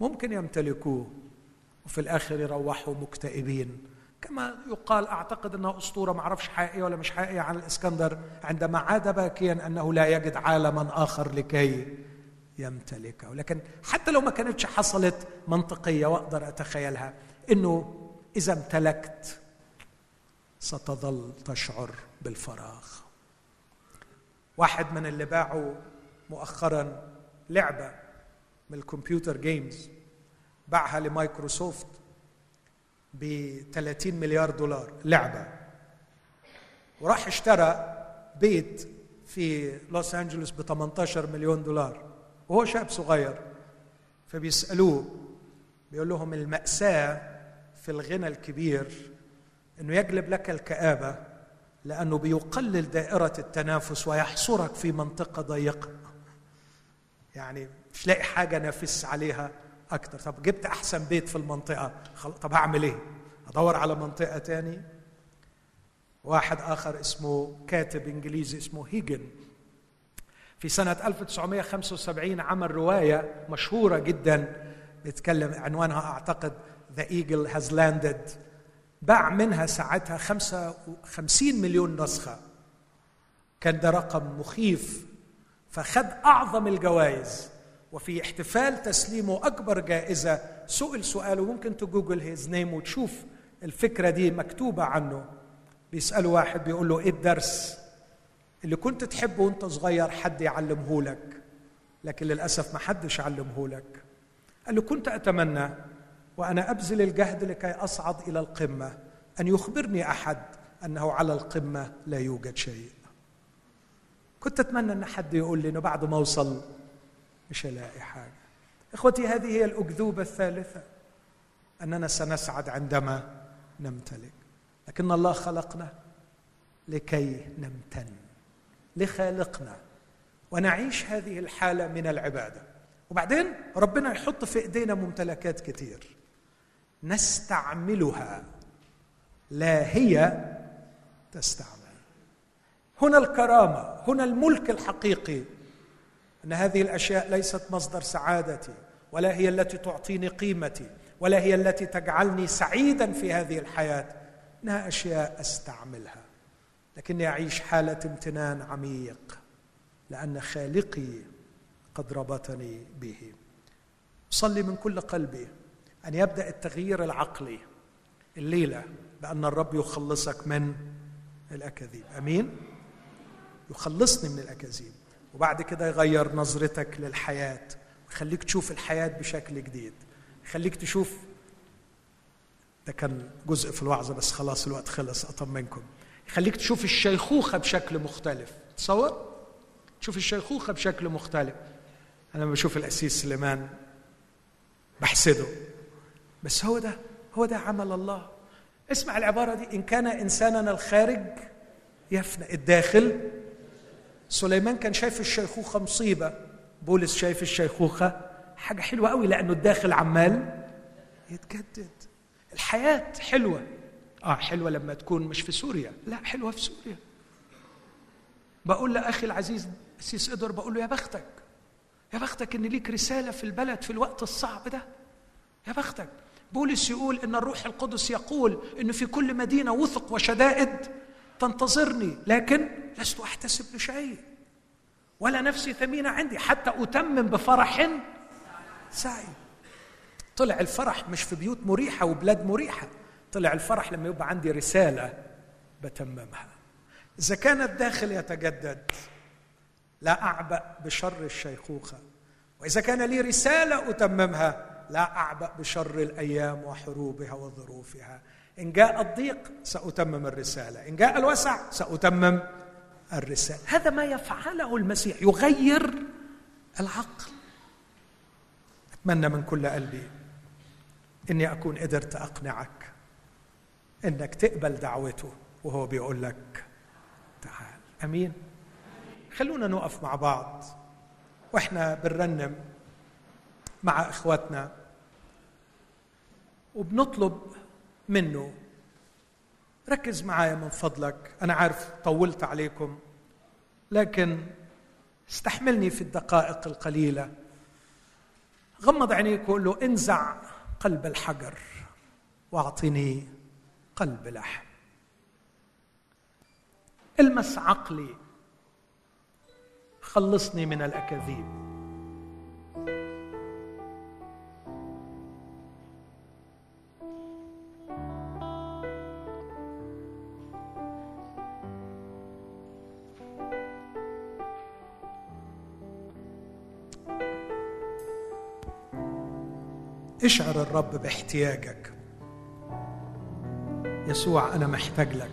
ممكن يمتلكوه وفي الآخر يروحوا مكتئبين. كما يقال أعتقد أنها أسطورة ما أعرفش حقيقية ولا مش حقيقية عن الإسكندر عندما عاد باكيا أنه لا يجد عالما آخر لكي يمتلكه. لكن حتى لو ما كانتش حصلت منطقية وأقدر أتخيلها إنه إذا امتلكت ستظل تشعر بالفراغ. واحد من اللي باعوا مؤخرا لعبة من ال computer games باعها لمايكروسوفت ب 30 مليار دولار لعبة. وراح اشترى بيت في لوس أنجلوس ب 18 مليون دولار. وهو شاب صغير. فبيسألوه بيقول لهم المأساة في الغنى الكبير إنه يجلب لك الكآبة لأنه بيقلل دائرة التنافس ويحصرك في منطقة ضيقة. يعني مش لاقي حاجة نافس عليها. أكتر. طب جبت أحسن بيت في المنطقة طب هعمل إيه؟ ادور على منطقة تاني. واحد آخر اسمه كاتب إنجليزي اسمه هيجن. في سنة 1975 عمل رواية مشهورة جدا بيتكلم عنوانها أعتقد The Eagle Has Landed. باع منها ساعتها 55 مليون نسخة. كان ده رقم مخيف. فخد أعظم الجوائز. وفي احتفال تسليمه أكبر جائزة. سئل سؤال وممكن تجوجل هيز نيم وتشوف الفكرة دي مكتوبة عنه. بيسأله واحد بيقول له إيه الدرس اللي كنت تحبه وأنت صغير؟ حد يعلمه لك. لكن للأسف ما حدش علمه لك. قال له كنت أتمنى وأنا أبذل الجهد لكي أصعد إلى القمة. أن يخبرني أحد أنه على القمة لا يوجد شيء. كنت أتمنى إن حد يقول لي إنه بعد ما اوصل مش هلاقي حاجة. إخوتي هذه هي الأكذوبة الثالثة. أننا سنسعد عندما نمتلك. لكن الله خلقنا لكي نمتن لخالقنا. ونعيش هذه الحالة من العبادة. وبعدين ربنا يحط في إيدينا ممتلكات كتير. نستعملها. لا هي تستعمل. هنا الكرامة هنا الملك الحقيقي. أن هذه الأشياء ليست مصدر سعادتي ولا هي التي تعطيني قيمتي ولا هي التي تجعلني سعيدا في هذه الحياة. إنها أشياء أستعملها. لكني أعيش حالة امتنان عميق لأن خالقي قد ربطني به. أصلي من كل قلبي أن يبدأ التغيير العقلي الليلة بأن الرب يخلصك من الأكاذيب. آمين؟ يخلصني من الأكاذيب. وبعد كده يغير نظرتك للحياة ويخليك تشوف الحياة بشكل جديد يخليك تشوف ده كان جزء في الوعظة بس خلاص الوقت خلص أطمنكم. يخليك تشوف الشيخوخة بشكل مختلف. تصور؟ تشوف الشيخوخة بشكل مختلف. أنا لما بشوف الاسيس سليمان بحسده. بس هو ده هو ده عمل الله. اسمع العبارة دي إن كان إنساننا الخارج يفنى الداخل سليمان كان شايف الشيخوخة مصيبة. بولس شايف الشيخوخة. حاجة حلوة قوي لأنه الداخل عمال يتجدد. الحياة حلوة. آه حلوة لما تكون مش في سوريا. لا حلوة في سوريا. بقول لأخي العزيز سيس إدر بقول له يا بختك يا بختك إن ليك رسالة في البلد في الوقت الصعب ده. يا بختك. بولس يقول إن الروح القدس يقول إن في كل مدينة وثق وشدائد تنتظرني لكن لست أحتسب لشيء. ولا نفسي ثمينة عندي حتى أتمم بفرح سعي طلع الفرح مش في بيوت مريحة وبلاد مريحة طلع الفرح لما يبقى عندي رسالة بتممها. إذا كان الداخل يتجدد لا أعبأ بشر الشيخوخة. وإذا كان لي رسالة أتممها لا أعبأ بشر الأيام وحروبها وظروفها. إن جاء الضيق سأتمم الرسالة إن جاء الوسع سأتمم الرسالة. هذا ما يفعله المسيح يغير العقل. أتمنى من كل قلبي إني أكون قدرت أقنعك إنك تقبل دعوته وهو بيقول لك تعال. أمين. خلونا نقف مع بعض وإحنا بنرنم مع إخواتنا وبنطلب منه. ركز معايا من فضلك. أنا عارف طولت عليكم. لكن استحملني في الدقائق القليلة. غمض عينيك وقول له انزع قلب الحجر واعطني قلب لحم. المس عقلي. خلصني من الأكاذيب. اشعر الرب باحتياجك. يسوع أنا محتاج لك.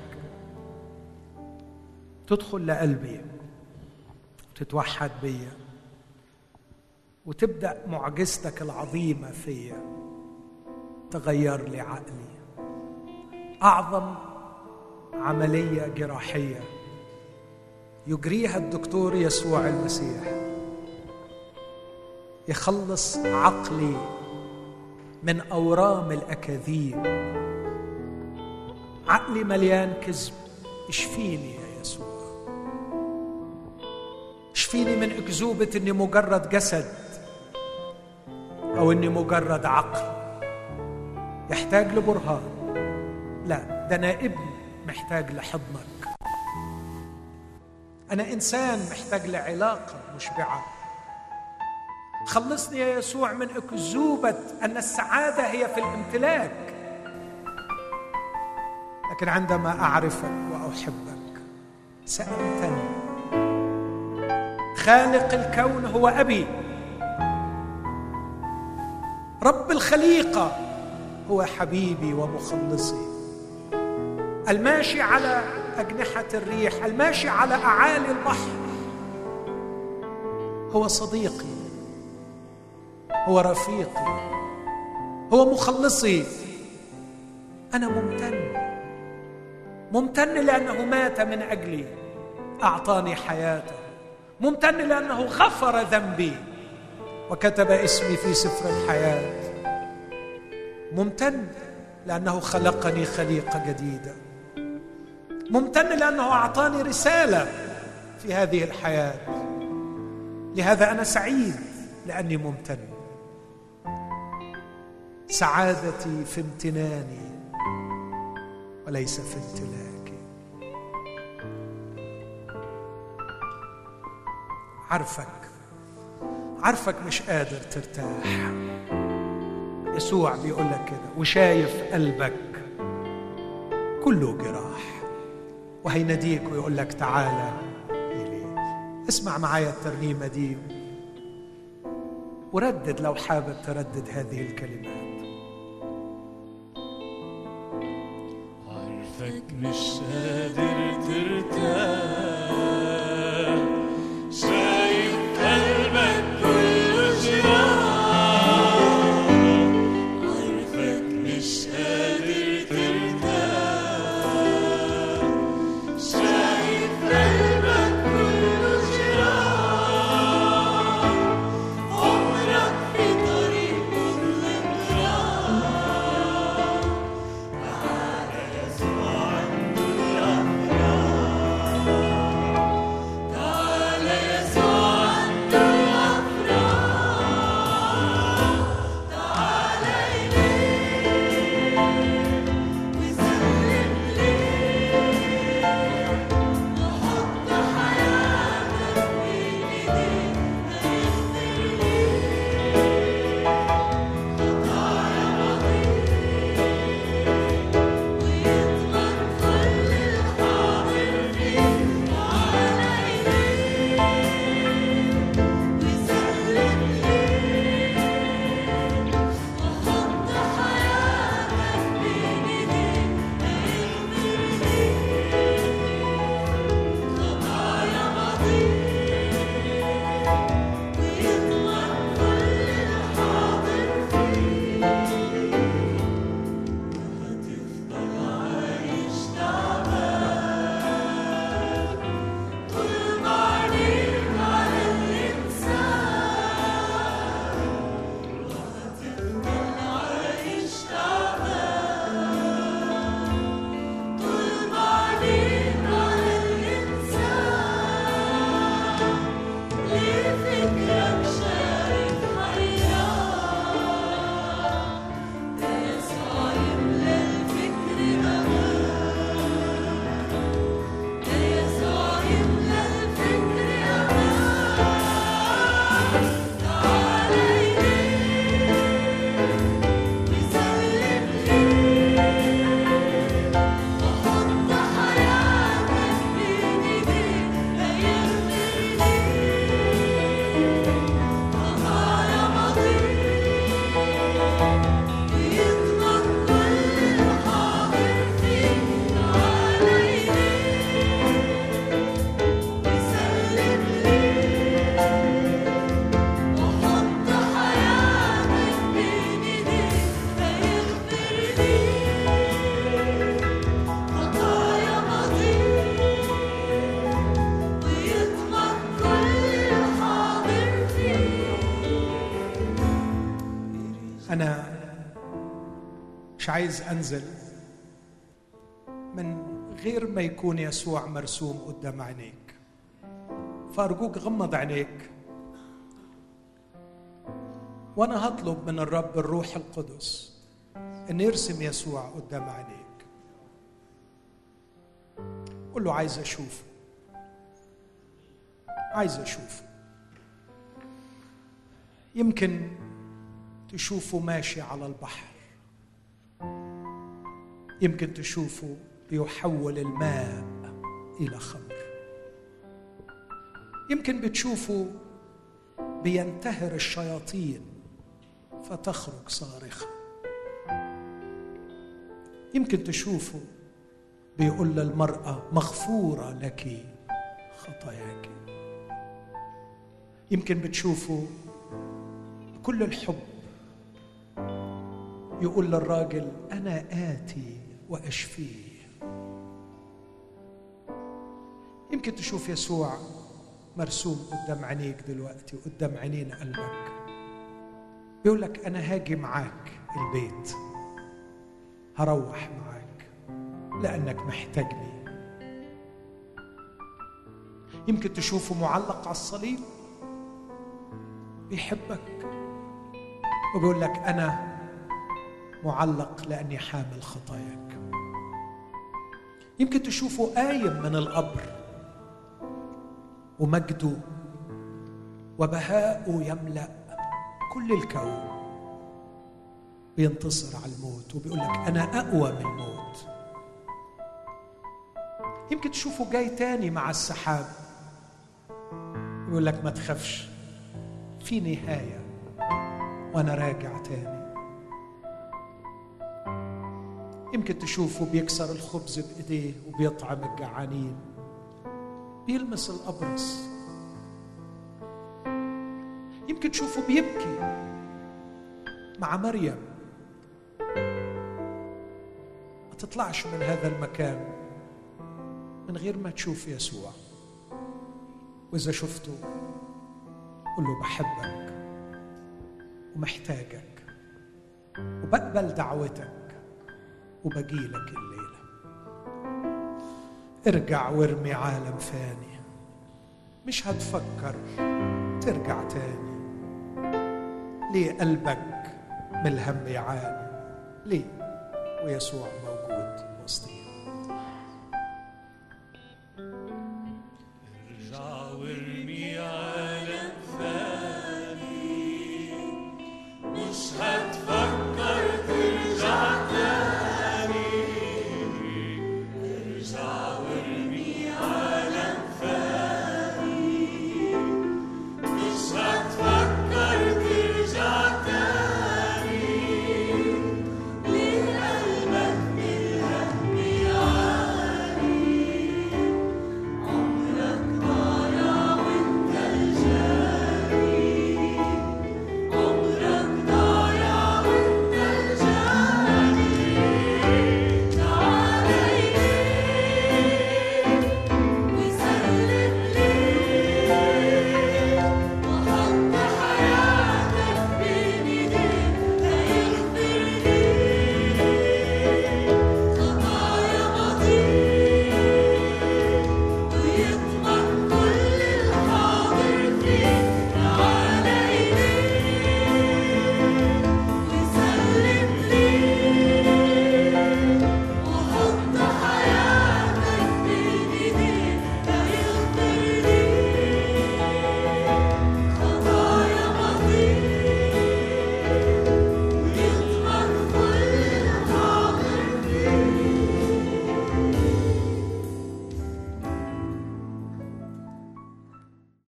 تدخل لقلبي. وتتوحد بيا وتبدأ معجزتك العظيمة فيا. تغير لي عقلي. أعظم عملية جراحية. يجريها الدكتور يسوع المسيح. يخلص عقلي من أورام الأكاذيب. عقلي مليان كذب. اشفيني يا يسوع. اشفيني من أكذوبة إني مجرد جسد أو إني مجرد عقل يحتاج لبرهان. لا ده أنا ابن محتاج لحضنك. أنا إنسان محتاج لعلاقة مشبعة. خلصني يا يسوع من أكذوبة أن السعادة هي في الامتلاك. لكن عندما أعرفك وأحبك سامتني خالق الكون هو أبي. رب الخليقة هو حبيبي ومخلصي. الماشي على أجنحة الريح الماشي على أعالي البحر هو صديقي. هو رفيقي. هو مخلصي. أنا ممتن. ممتن لأنه مات من أجلي. أعطاني حياته. ممتن لأنه غفر ذنبي. وكتب اسمي في سفر الحياة. ممتن لأنه خلقني خليقة جديدة. ممتن لأنه أعطاني رسالة في هذه الحياة. لهذا أنا سعيد لأني ممتن. سعادتي في امتناني وليس في امتلاكي. عارفك عارفك مش قادر ترتاح. يسوع بيقول لك كده وشايف قلبك كله جراح. وهيناديك ويقول لك تعالى إلي اسمع معايا الترنيمة دي. وردد لو حابب تردد هذه الكلمات. عارفك مش قادر ترتاح. عايز أنزل من غير ما يكون يسوع مرسوم قدام عينيك. فارجوك غمض عينيك. وأنا هطلب من الرب الروح القدس إن يرسم يسوع قدام عينيك. قول له عايز أشوفه. عايز أشوفه. يمكن تشوفه ماشي على البحر. يمكن تشوفه بيحول الماء إلى خمر. يمكن بتشوفه بينتهر الشياطين فتخرج صارخة. يمكن تشوفه بيقول للمرأة مغفورة لك خطاياك. يمكن بتشوفه بكل الحب يقول للراجل أنا آتي وأشفيه. يمكن تشوف يسوع مرسوم قدام عينيك دلوقتي وقدام عينين قلبك. بيقول لك أنا هاجي معاك البيت. هروح معاك لأنك محتاجني. يمكن تشوفه معلق على الصليب. بيحبك. وبيقول لك أنا معلق لأني حامل خطاياك. يمكن تشوفه قايم من القبر. ومجده وبهاؤه يملأ كل الكون. بينتصر على الموت وبيقول لك أنا أقوى من الموت. يمكن تشوفه جاي تاني مع السحاب. يقول لك ما تخافش في نهاية وأنا راجع تاني. يمكن تشوفه بيكسر الخبز بإيديه وبيطعم الجعانين بيلمس الأبرص. يمكن تشوفه بيبكي. مع مريم. ما تطلعش من هذا المكان من غير ما تشوف يسوع. وإذا شفته قل له بحبك ومحتاجك وبقبل دعوتك. وبجيلك الليلة. ارجع وارمي عالم فاني مش هتفكر ترجع تاني. ليه قلبك من الهم يعاني؟ ليه؟ ويسوع موجود.